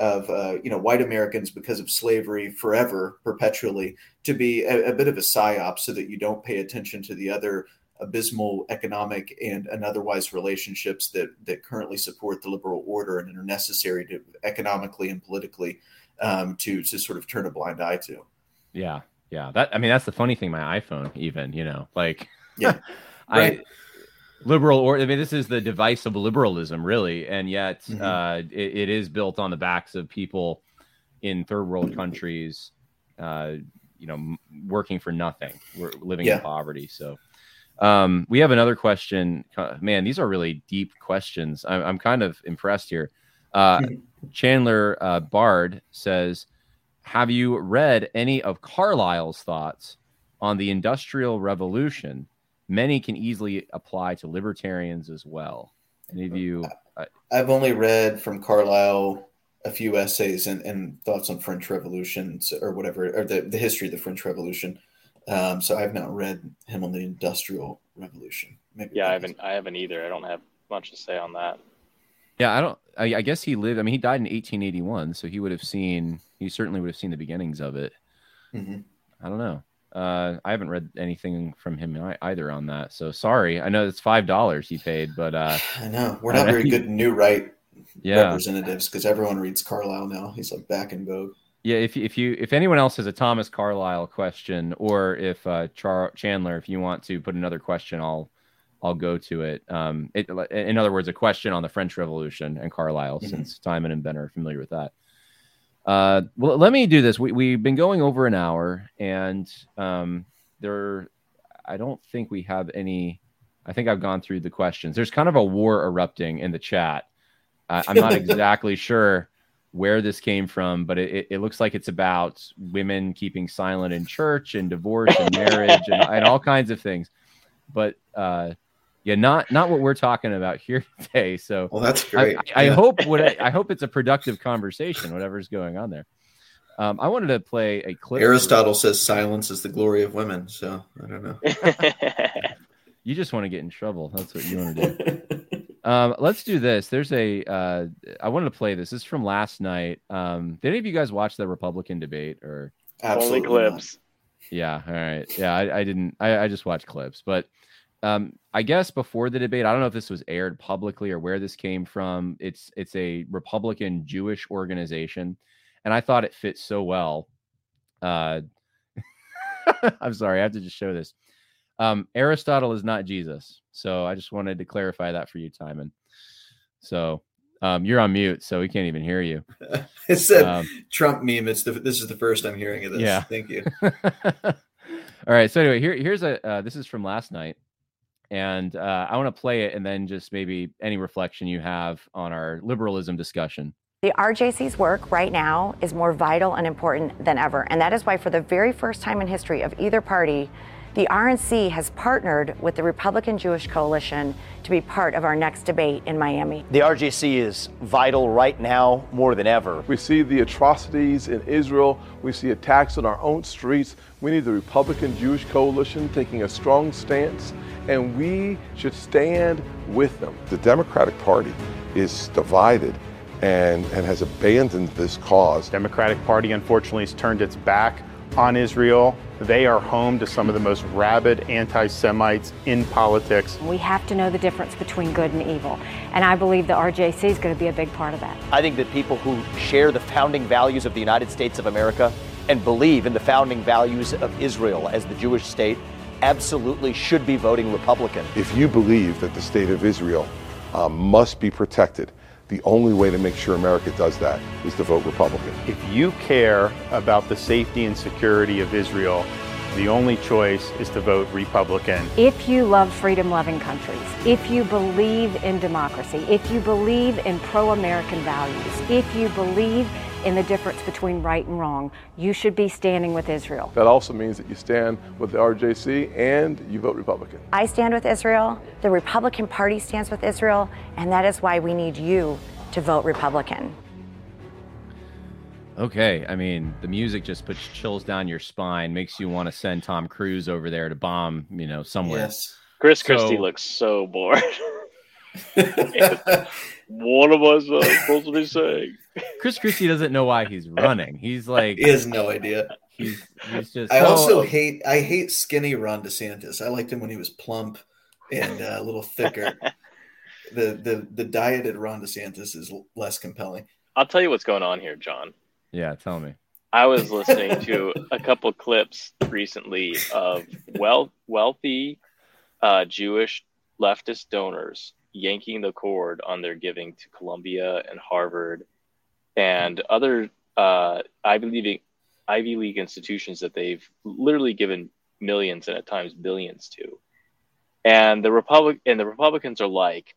of uh, you know white Americans because of slavery forever, perpetually, to be a, a, bit of a psyop, so that you don't pay attention to the other abysmal economic and, and otherwise relationships that that currently support the liberal order and are necessary to economically and politically um, to to sort of turn a blind eye to. Yeah, yeah. That I mean, that's the funny thing. My iPhone, even you know, like yeah, right. I liberal or I mean this is the device of liberalism really and yet mm-hmm. uh, it, it is built on the backs of people in third world countries uh, you know working for nothing we're living yeah. in poverty so Um, we have another question. Man, these are really deep questions. I'm, I'm kind of impressed here. Uh, Chandler uh, Bard says, "Have you read any of Carlyle's thoughts on the Industrial Revolution? Many can easily apply to libertarians as well." Any of you? Uh, I've only read from Carlyle a few essays and, and thoughts on French revolutions or whatever, or the, the history of the French Revolution. Um, so I've not read him on the Industrial Revolution. Maybe yeah, I haven't. I haven't either. I don't have much to say on that. Yeah, I don't. I, I, guess he lived. I mean, he died in 1881, so he would have seen. He certainly would have seen the beginnings of it. Mm-hmm. I don't know. Uh, I haven't read anything from him either on that. So sorry. I know it's five dollars he paid, but uh, I know we're not very good new right yeah. representatives because everyone reads Carlyle now. He's like back in vogue. Yeah, if if you if anyone else has a Thomas Carlyle question, or if uh, Char- Chandler, if you want to put another question, I'll I'll go to it. Um, it. In other words, a question on the French Revolution and Carlyle, mm-hmm. since Timon and Ben are familiar with that. Uh, well, let me do this. We we've been going over an hour, and um, there, I don't think we have any. I think I've gone through the questions. There's kind of a war erupting in the chat. Uh, I'm not exactly sure where this came from, but it, it looks like it's about women keeping silent in church and divorce and marriage and, and all kinds of things. But uh, yeah, not not what we're talking about here today. So well, that's great. I, I yeah. hope what I, I, hope it's a productive conversation, whatever's going on there. Um, I wanted to play a clip. Aristotle says silence is the glory of women. So I don't know. you just want to get in trouble. That's what you want to do. Um, let's do this. There's a. Uh, I wanted to play this. This is from last night. Um, did any of you guys watch the Republican debate or? Absolutely Only clips. Not. Yeah. All right. Yeah. I, I didn't. I, I, just watched clips, but um, I guess before the debate, I don't know if this was aired publicly or where this came from. It's it's a Republican Jewish organization, and I thought it fit so well. Uh, I'm sorry. I have to just show this. Um, Aristotle is not Jesus. So I just wanted to clarify that for you, Timon. So um, you're on mute, so we can't even hear you. it's a um, Trump meme. It's the, this is the first I'm hearing of this. Yeah. Thank you. All right. So anyway, here, here's a, uh, this is from last night and uh, I want to play it and then just maybe any reflection you have on our liberalism discussion. The RJC's work right now is more vital and important than ever. And that is why, for the very first time in history of either party, the RNC has partnered with the Republican Jewish Coalition to be part of our next debate in Miami. The RJC is vital right now more than ever. We see the atrocities in Israel, we see attacks on our own streets. We need the Republican Jewish Coalition taking a strong stance, and we should stand with them. The Democratic Party is divided and, and has abandoned this cause. Democratic Party unfortunately has turned its back on Israel. They are home to some of the most rabid anti Semites in politics. We have to know the difference between good and evil. And I believe the RJC is going to be a big part of that. I think that people who share the founding values of the United States of America and believe in the founding values of Israel as the Jewish state absolutely should be voting Republican. If you believe that the state of Israel uh, must be protected, the only way to make sure America does that is to vote Republican. If you care about the safety and security of Israel, the only choice is to vote Republican. If you love freedom loving countries, if you believe in democracy, if you believe in pro American values, if you believe in the difference between right and wrong, you should be standing with Israel. That also means that you stand with the RJC and you vote Republican. I stand with Israel, the Republican Party stands with Israel, and that is why we need you to vote Republican. Okay, I mean, the music just puts chills down your spine, makes you want to send Tom Cruise over there to bomb, you know, somewhere. Yes. Chris so, Christie looks so bored. what am I supposed to be saying? Chris Christie doesn't know why he's running. He's like he has no idea. He's he's just. I also oh, hate I hate skinny Ron DeSantis. I liked him when he was plump and uh, a little thicker. the the the dieted Ron DeSantis is less compelling. I'll tell you what's going on here, Jon. Yeah, tell me. I was listening to a couple clips recently of well wealthy uh, Jewish leftist donors yanking the cord on their giving to Columbia and Harvard and other uh, Ivy League Ivy League institutions that they've literally given millions and at times billions to. and the republic and the republicans are like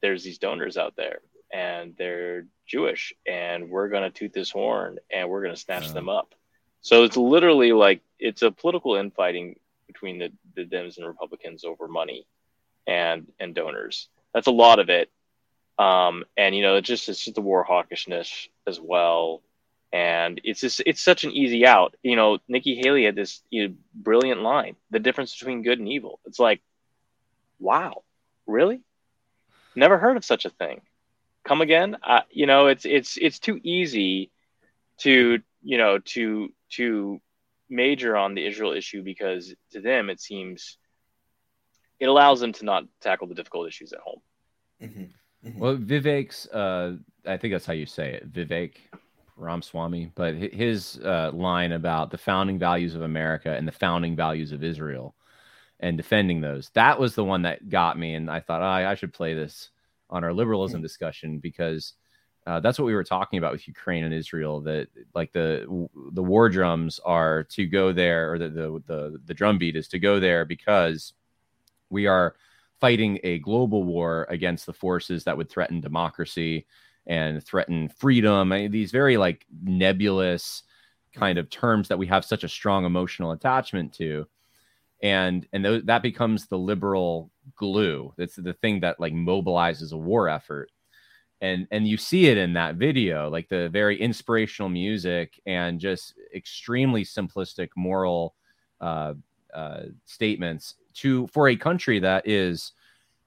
there's these donors out there and they're jewish and we're going to toot this horn and we're going to snatch them up. So it's literally like it's a political infighting between the, the dems and republicans over money and and donors that's a lot of it um, and you know it's just it's just the war hawkishness as well and it's just it's such an easy out. You know, Nikki Haley had this you know, brilliant line: the difference between good and evil. It's like, wow, really? Never heard of such a thing. Come again? Uh, you know, it's it's it's too easy to you know to to major on the Israel issue because to them it seems it allows them to not tackle the difficult issues at home. Mm-hmm. Mm-hmm. Well, Vivek's, uh, I think that's how you say it, Vivek Ramaswamy, but his uh, line about the founding values of America and the founding values of Israel and defending those, that was the one that got me. And I thought, oh, I should play this on our liberalism mm-hmm. discussion because uh, that's what we were talking about with Ukraine and Israel. That like the the war drums are to go there, or the the the, the drum beat is to go there because we are fighting a global war against the forces that would threaten democracy and threaten freedom. I mean, these very like nebulous kind of terms that we have such a strong emotional attachment to. And and th- that becomes the liberal glue. That's the thing that like mobilizes a war effort. And and you see it in that video, like the very inspirational music and just extremely simplistic moral uh, uh, statements to for a country that is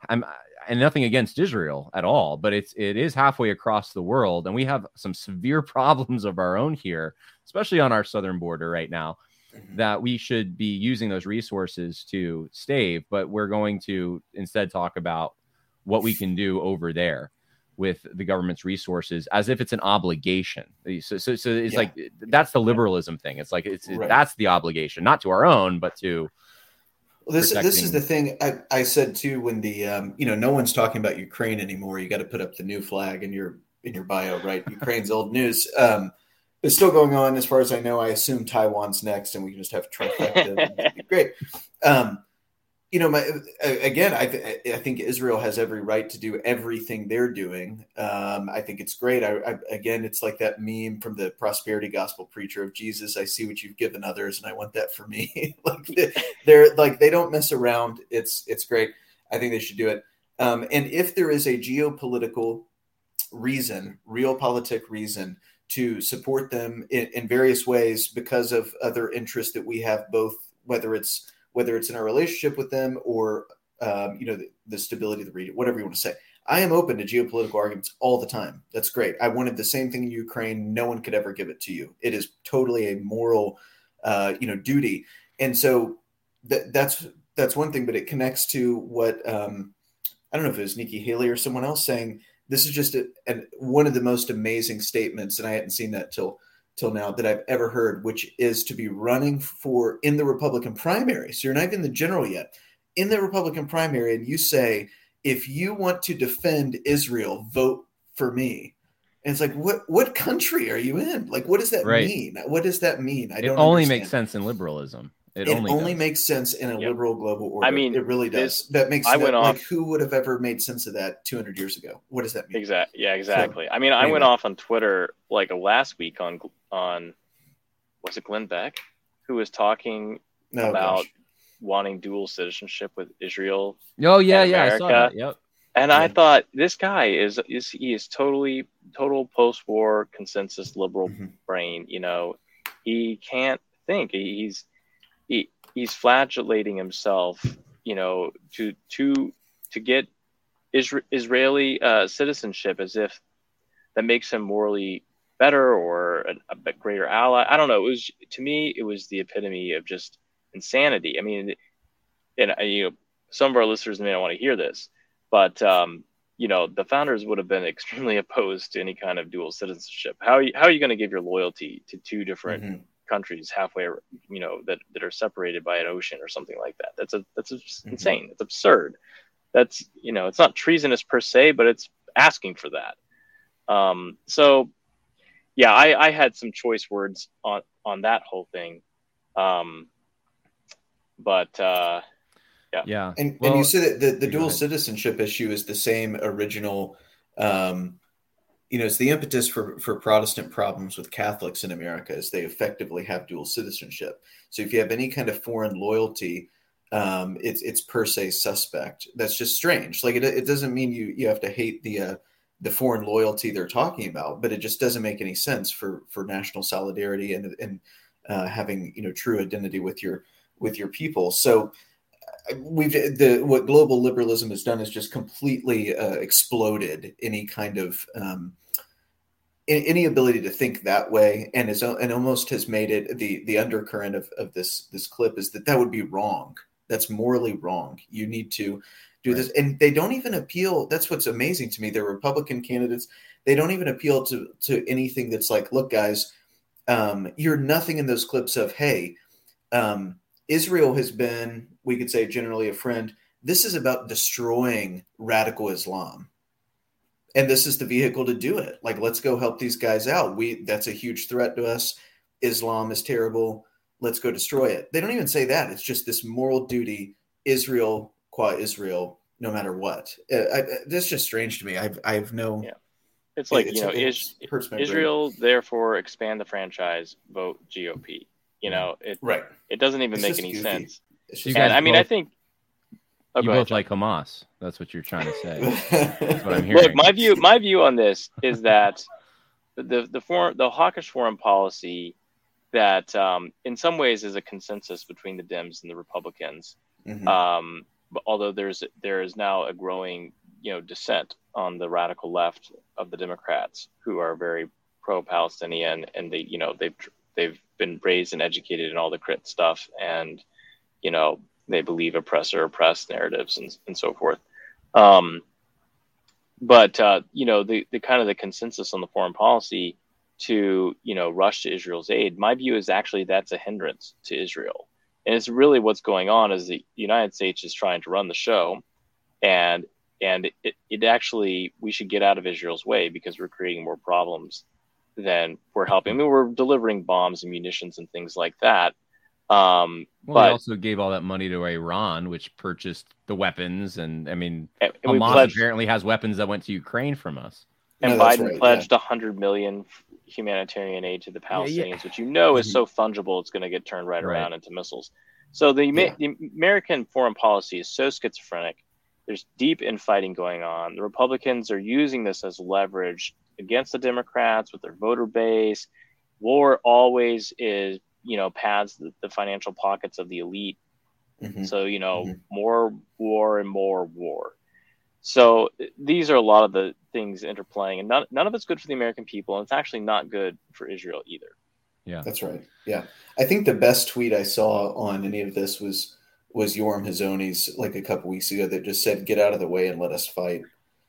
I'm and nothing against Israel at all, but it's it is halfway across the world, and we have some severe problems of our own here, especially on our southern border right now, mm-hmm. that we should be using those resources to stave. But we're going to instead talk about what we can do over there with the government's resources as if it's an obligation. So, so, so it's yeah. like that's the liberalism thing. It's like it's right. that's the obligation, not to our own, but to well, this protecting... this is the thing I, I said too when the um, you know no one's talking about Ukraine anymore. You got to put up the new flag in your in your bio, right? Ukraine's old news. Um, it's still going on as far as I know. I assume Taiwan's next, and we can just have trifecta. great. Um, you know, my, again, I, I think Israel has every right to do everything they're doing. Um, I think it's great. I, I, again, it's like that meme from the prosperity gospel preacher of Jesus. I see what you've given others, and I want that for me. like they're like they don't mess around. It's it's great. I think they should do it. Um, and if there is a geopolitical reason, realpolitik reason to support them in, in various ways because of other interests that we have, both whether it's whether it's in our relationship with them or um, you know the, the, stability of the region, whatever you want to say. I am open to geopolitical arguments all the time. That's great. I wanted the same thing in Ukraine. No one could ever give it to you. It is totally a moral, uh, you know, duty. And so that, that's that's one thing. But it connects to what um, I don't know if it was Nikki Haley or someone else saying this is just a, a, one of the most amazing statements, and I hadn't seen that till till now that I've ever heard, which is to be running for in the Republican primary. So you're not even the general yet. In the Republican primary, and you say, if you want to defend Israel, vote for me. And it's like, what what country are you in? Like, what does that right. mean? What does that mean? I it don't. It only understand. makes sense in liberalism. It, it only, only makes sense in a yep. liberal global order. I mean, it really does. This, that makes I went off, like who would have ever made sense of that 200 years ago? What does that mean? Exactly. Yeah, exactly. So, I mean, I anyway. went off on Twitter like last week on on was it Glenn Beck who was talking oh, about gosh. wanting dual citizenship with Israel. Oh yeah, yeah, I saw that. Yep. And yeah. I thought this guy is is he is totally total post war consensus liberal mm-hmm. brain. You know, he can't think. He's he he's flagellating himself, you know, to to to get Isra- Israeli uh, citizenship as if that makes him morally better or a, a, greater ally. I don't know. It was to me, it was the epitome of just insanity. I mean, and uh, you know, some of our listeners may not want to hear this, but um, you know, the founders would have been extremely opposed to any kind of dual citizenship. How are you, how are you going to give your loyalty to two different mm-hmm countries halfway, you know, that, that are separated by an ocean or something like that. That's a that's mm-hmm. insane. It's absurd. That's you know, it's not treasonous per se, but it's asking for that. Um, so, yeah, I, I had some choice words on on that whole thing, um, but uh, Yeah, yeah. And well, and you say that the, the dual citizenship issue is the same original. Um, you know, it's the impetus for for Protestant problems with Catholics in America is they effectively have dual citizenship. So if you have any kind of foreign loyalty, um, it's it's per se suspect. That's just strange. Like it, it doesn't mean you you have to hate the uh, the foreign loyalty they're talking about, but it just doesn't make any sense for for national solidarity and and uh, having you know true identity with your with your people. So we've the what global liberalism has done is just completely uh, exploded any kind of um, any ability to think that way and is and almost has made it the the undercurrent of, of this this clip is that that would be wrong that's morally wrong you need to do right. this and they don't even appeal that's what's amazing to me they're republican candidates they don't even appeal to to anything that's like look guys um, you're nothing in those clips of hey um, Israel has been, we could say, generally a friend. This is about destroying radical Islam. And this is the vehicle to do it. Like, let's go help these guys out. We that's a huge threat to us. Islam is terrible. Let's go destroy it. They don't even say that. It's just this moral duty. Israel qua Israel, no matter what. Uh, I, that's just strange to me. I've I've no. Yeah. It's like it's, you know, is, Israel brain. therefore expand the franchise, vote GOP. You know, it right. It doesn't even it's make any goofy. sense. And I mean, I think oh, you both ahead, like Hamas. That's what you're trying to say. That's what I'm hearing. Look, my view, my view on this is that the the foreign, the hawkish foreign policy that um, in some ways is a consensus between the Dems and the Republicans. Mm-hmm. Um, but although there's there is now a growing you know dissent on the radical left of the Democrats who are very pro-Palestinian and they you know they've they've been raised and educated in all the crit stuff and you know they believe oppressor oppressed narratives and, and so forth. Um, but uh, you know the, the kind of the consensus on the foreign policy to you know rush to israel's aid my view is actually that's a hindrance to israel and it's really what's going on is the united states is trying to run the show and and it, it actually we should get out of israel's way because we're creating more problems than we're helping. I mean, we're delivering bombs and munitions and things like that. Um, well, but we also gave all that money to Iran, which purchased the weapons, and I mean, and, and Hamas pledged, apparently has weapons that went to Ukraine from us. And no, Biden right, pledged a yeah. hundred million humanitarian aid to the Palestinians, yeah, yeah. which you know is mm-hmm. so fungible, it's going to get turned right, right, around into missiles. So the, the American foreign policy is so schizophrenic. There's deep infighting going on. The Republicans are using this as leverage against the Democrats with their voter base. War always is, you know, pads the, the financial pockets of the elite. Mm-hmm. So, you know, mm-hmm. more war and more war. So these are a lot of the things interplaying, and none, none of it's good for the American people, and it's actually not good for Israel either. Yeah, that's right. Yeah, I think the best tweet I saw on any of this was was Yoram Hazony's like a couple weeks ago that just said, "Get out of the way and let us fight."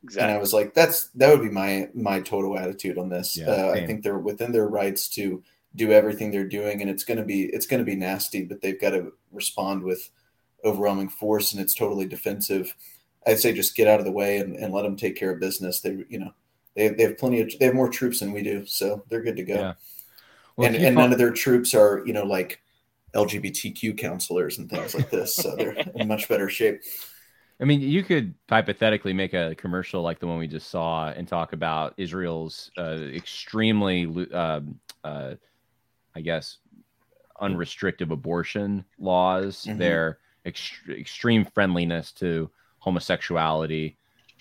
Exactly. And I was like, that's that would be my my total attitude on this. Yeah, uh, I think they're within their rights to do everything they're doing, and it's gonna be it's gonna be nasty, but they've got to respond with overwhelming force, and it's totally defensive. I'd say just get out of the way and, and let them take care of business. They you know they, they have plenty of they have more troops than we do, so they're good to go. Yeah. Well, and and none of their troops are you know like LGBTQ counselors and things like this, so they're in much better shape. I mean, you could hypothetically make a commercial like the one we just saw and talk about Israel's uh, extremely, uh, uh, I guess, unrestricted abortion laws, mm-hmm. their ext- extreme friendliness to homosexuality.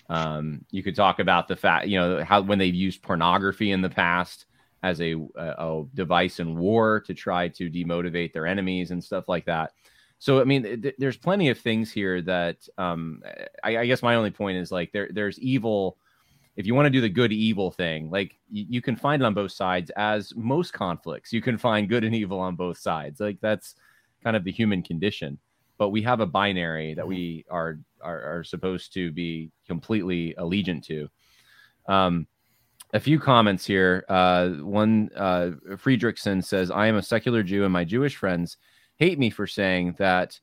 Um, you could talk about the fact, you know, how when they've used pornography in the past as a, a, a device in war to try to demotivate their enemies and stuff like that. So I mean, th- there's plenty of things here that um, I, I, guess my only point is like there there's evil. If you want to do the good evil thing, like y- you can find it on both sides. As most conflicts, you can find good and evil on both sides. Like that's kind of the human condition. But we have a binary that we are are, are supposed to be completely allegiant to. Um, a few comments here. Uh, one, uh, Friedrichsen says, I am a secular Jew, and my Jewish friends hate me for saying that,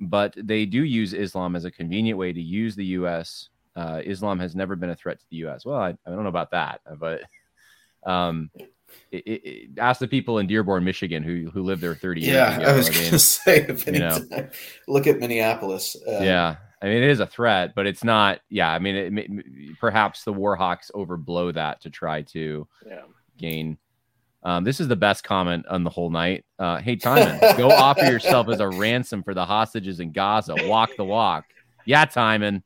but they do use Islam as a convenient way to use the U.S. Uh, Islam has never been a threat to the U.S. Well, I, I don't know about that, but um, it, it, ask the people in Dearborn, Michigan, who who lived there 30 yeah, years ago. I was going to say, if you know, look at Minneapolis. Uh, yeah, I mean, it is a threat, but it's not. Yeah, I mean, it, perhaps the Warhawks overblow that to try to yeah. gain. Um, this is the best comment on the whole night. Uh, hey, Timon, go offer yourself as a ransom for the hostages in Gaza. Walk the walk. Yeah, Timon.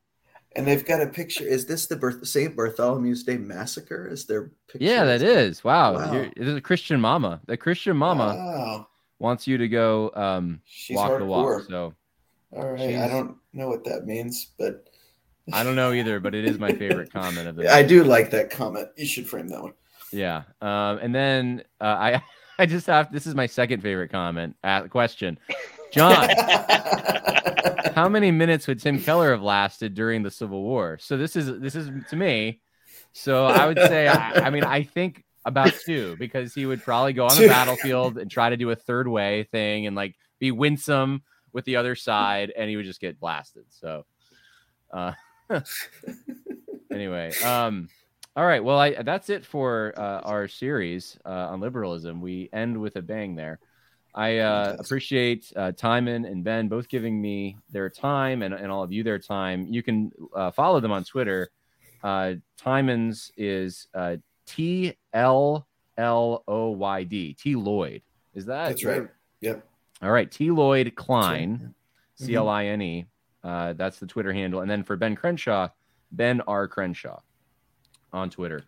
And they've got a picture. Is this the birth, St. Bartholomew's Day massacre? Is there? Yeah, that is. Wow. wow. It is a Christian mama. The Christian mama wow. wants you to go um, walk hardcore. the walk. So, all right. I don't know what that means, but I don't know either. But it is my favorite comment of the. I do like that comment. You should frame that one. Yeah. Um, and then uh, I, I just have. This is my second favorite comment. Uh, question. Jon, how many minutes would Tim Keller have lasted during the Civil War? So this is this is to me. So I would say, I, I mean, I think about two because he would probably go on the battlefield and try to do a third way thing and like be winsome with the other side, and he would just get blasted. So, uh, anyway, um, all right. Well, I that's it for uh, our series uh, on liberalism. We end with a bang there. I uh, appreciate uh, Timon and Ben both giving me their time and, and all of you their time. You can uh, follow them on Twitter. Uh, Timon's is uh, T L L O Y D, T Lloyd. Is that? That's right. Yep. All right. T Lloyd Cline, C L I N E. Uh, that's the Twitter handle. And then for Ben Crenshaw, Ben R. Crenshaw on Twitter.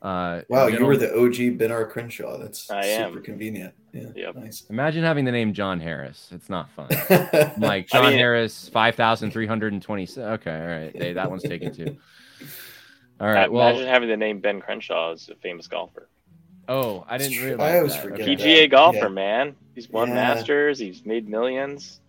Uh, wow, you were the OG Ben R. Crenshaw. That's I super am. convenient. Yeah, yep. nice. Imagine having the name Jon Harris. It's not fun. like Jon I mean, Harris, five thousand three hundred and twenty. Okay, all right, hey, that one's taken too. All right. Well, imagine having the name Ben Crenshaw as a famous golfer. Oh, I didn't realize. I always that. forget. PGA that. golfer, yeah. man. He's won yeah. Masters. He's made millions.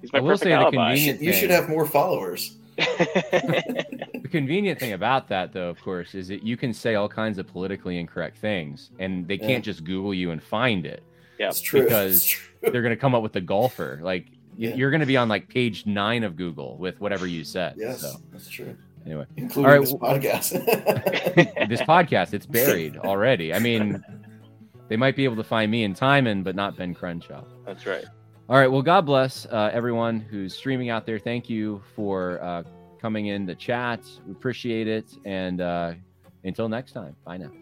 He's my I will perfect say alibi. You should, you should have more followers. The convenient thing about that, though, of course, is that you can say all kinds of politically incorrect things, and they can't just Google you and find it. Yeah, it's true. Because true. they're going to come up with the golfer. Like yeah. you're going to be on like page nine of Google with whatever you said. Yes, so. that's true. Anyway, including all right, this podcast. this podcast, it's buried already. I mean, they might be able to find me in Timon, but not Ben Crenshaw. That's right. All right. Well, God bless uh, everyone who's streaming out there. Thank you for uh, coming in the chat. We appreciate it. And uh, until next time, bye now.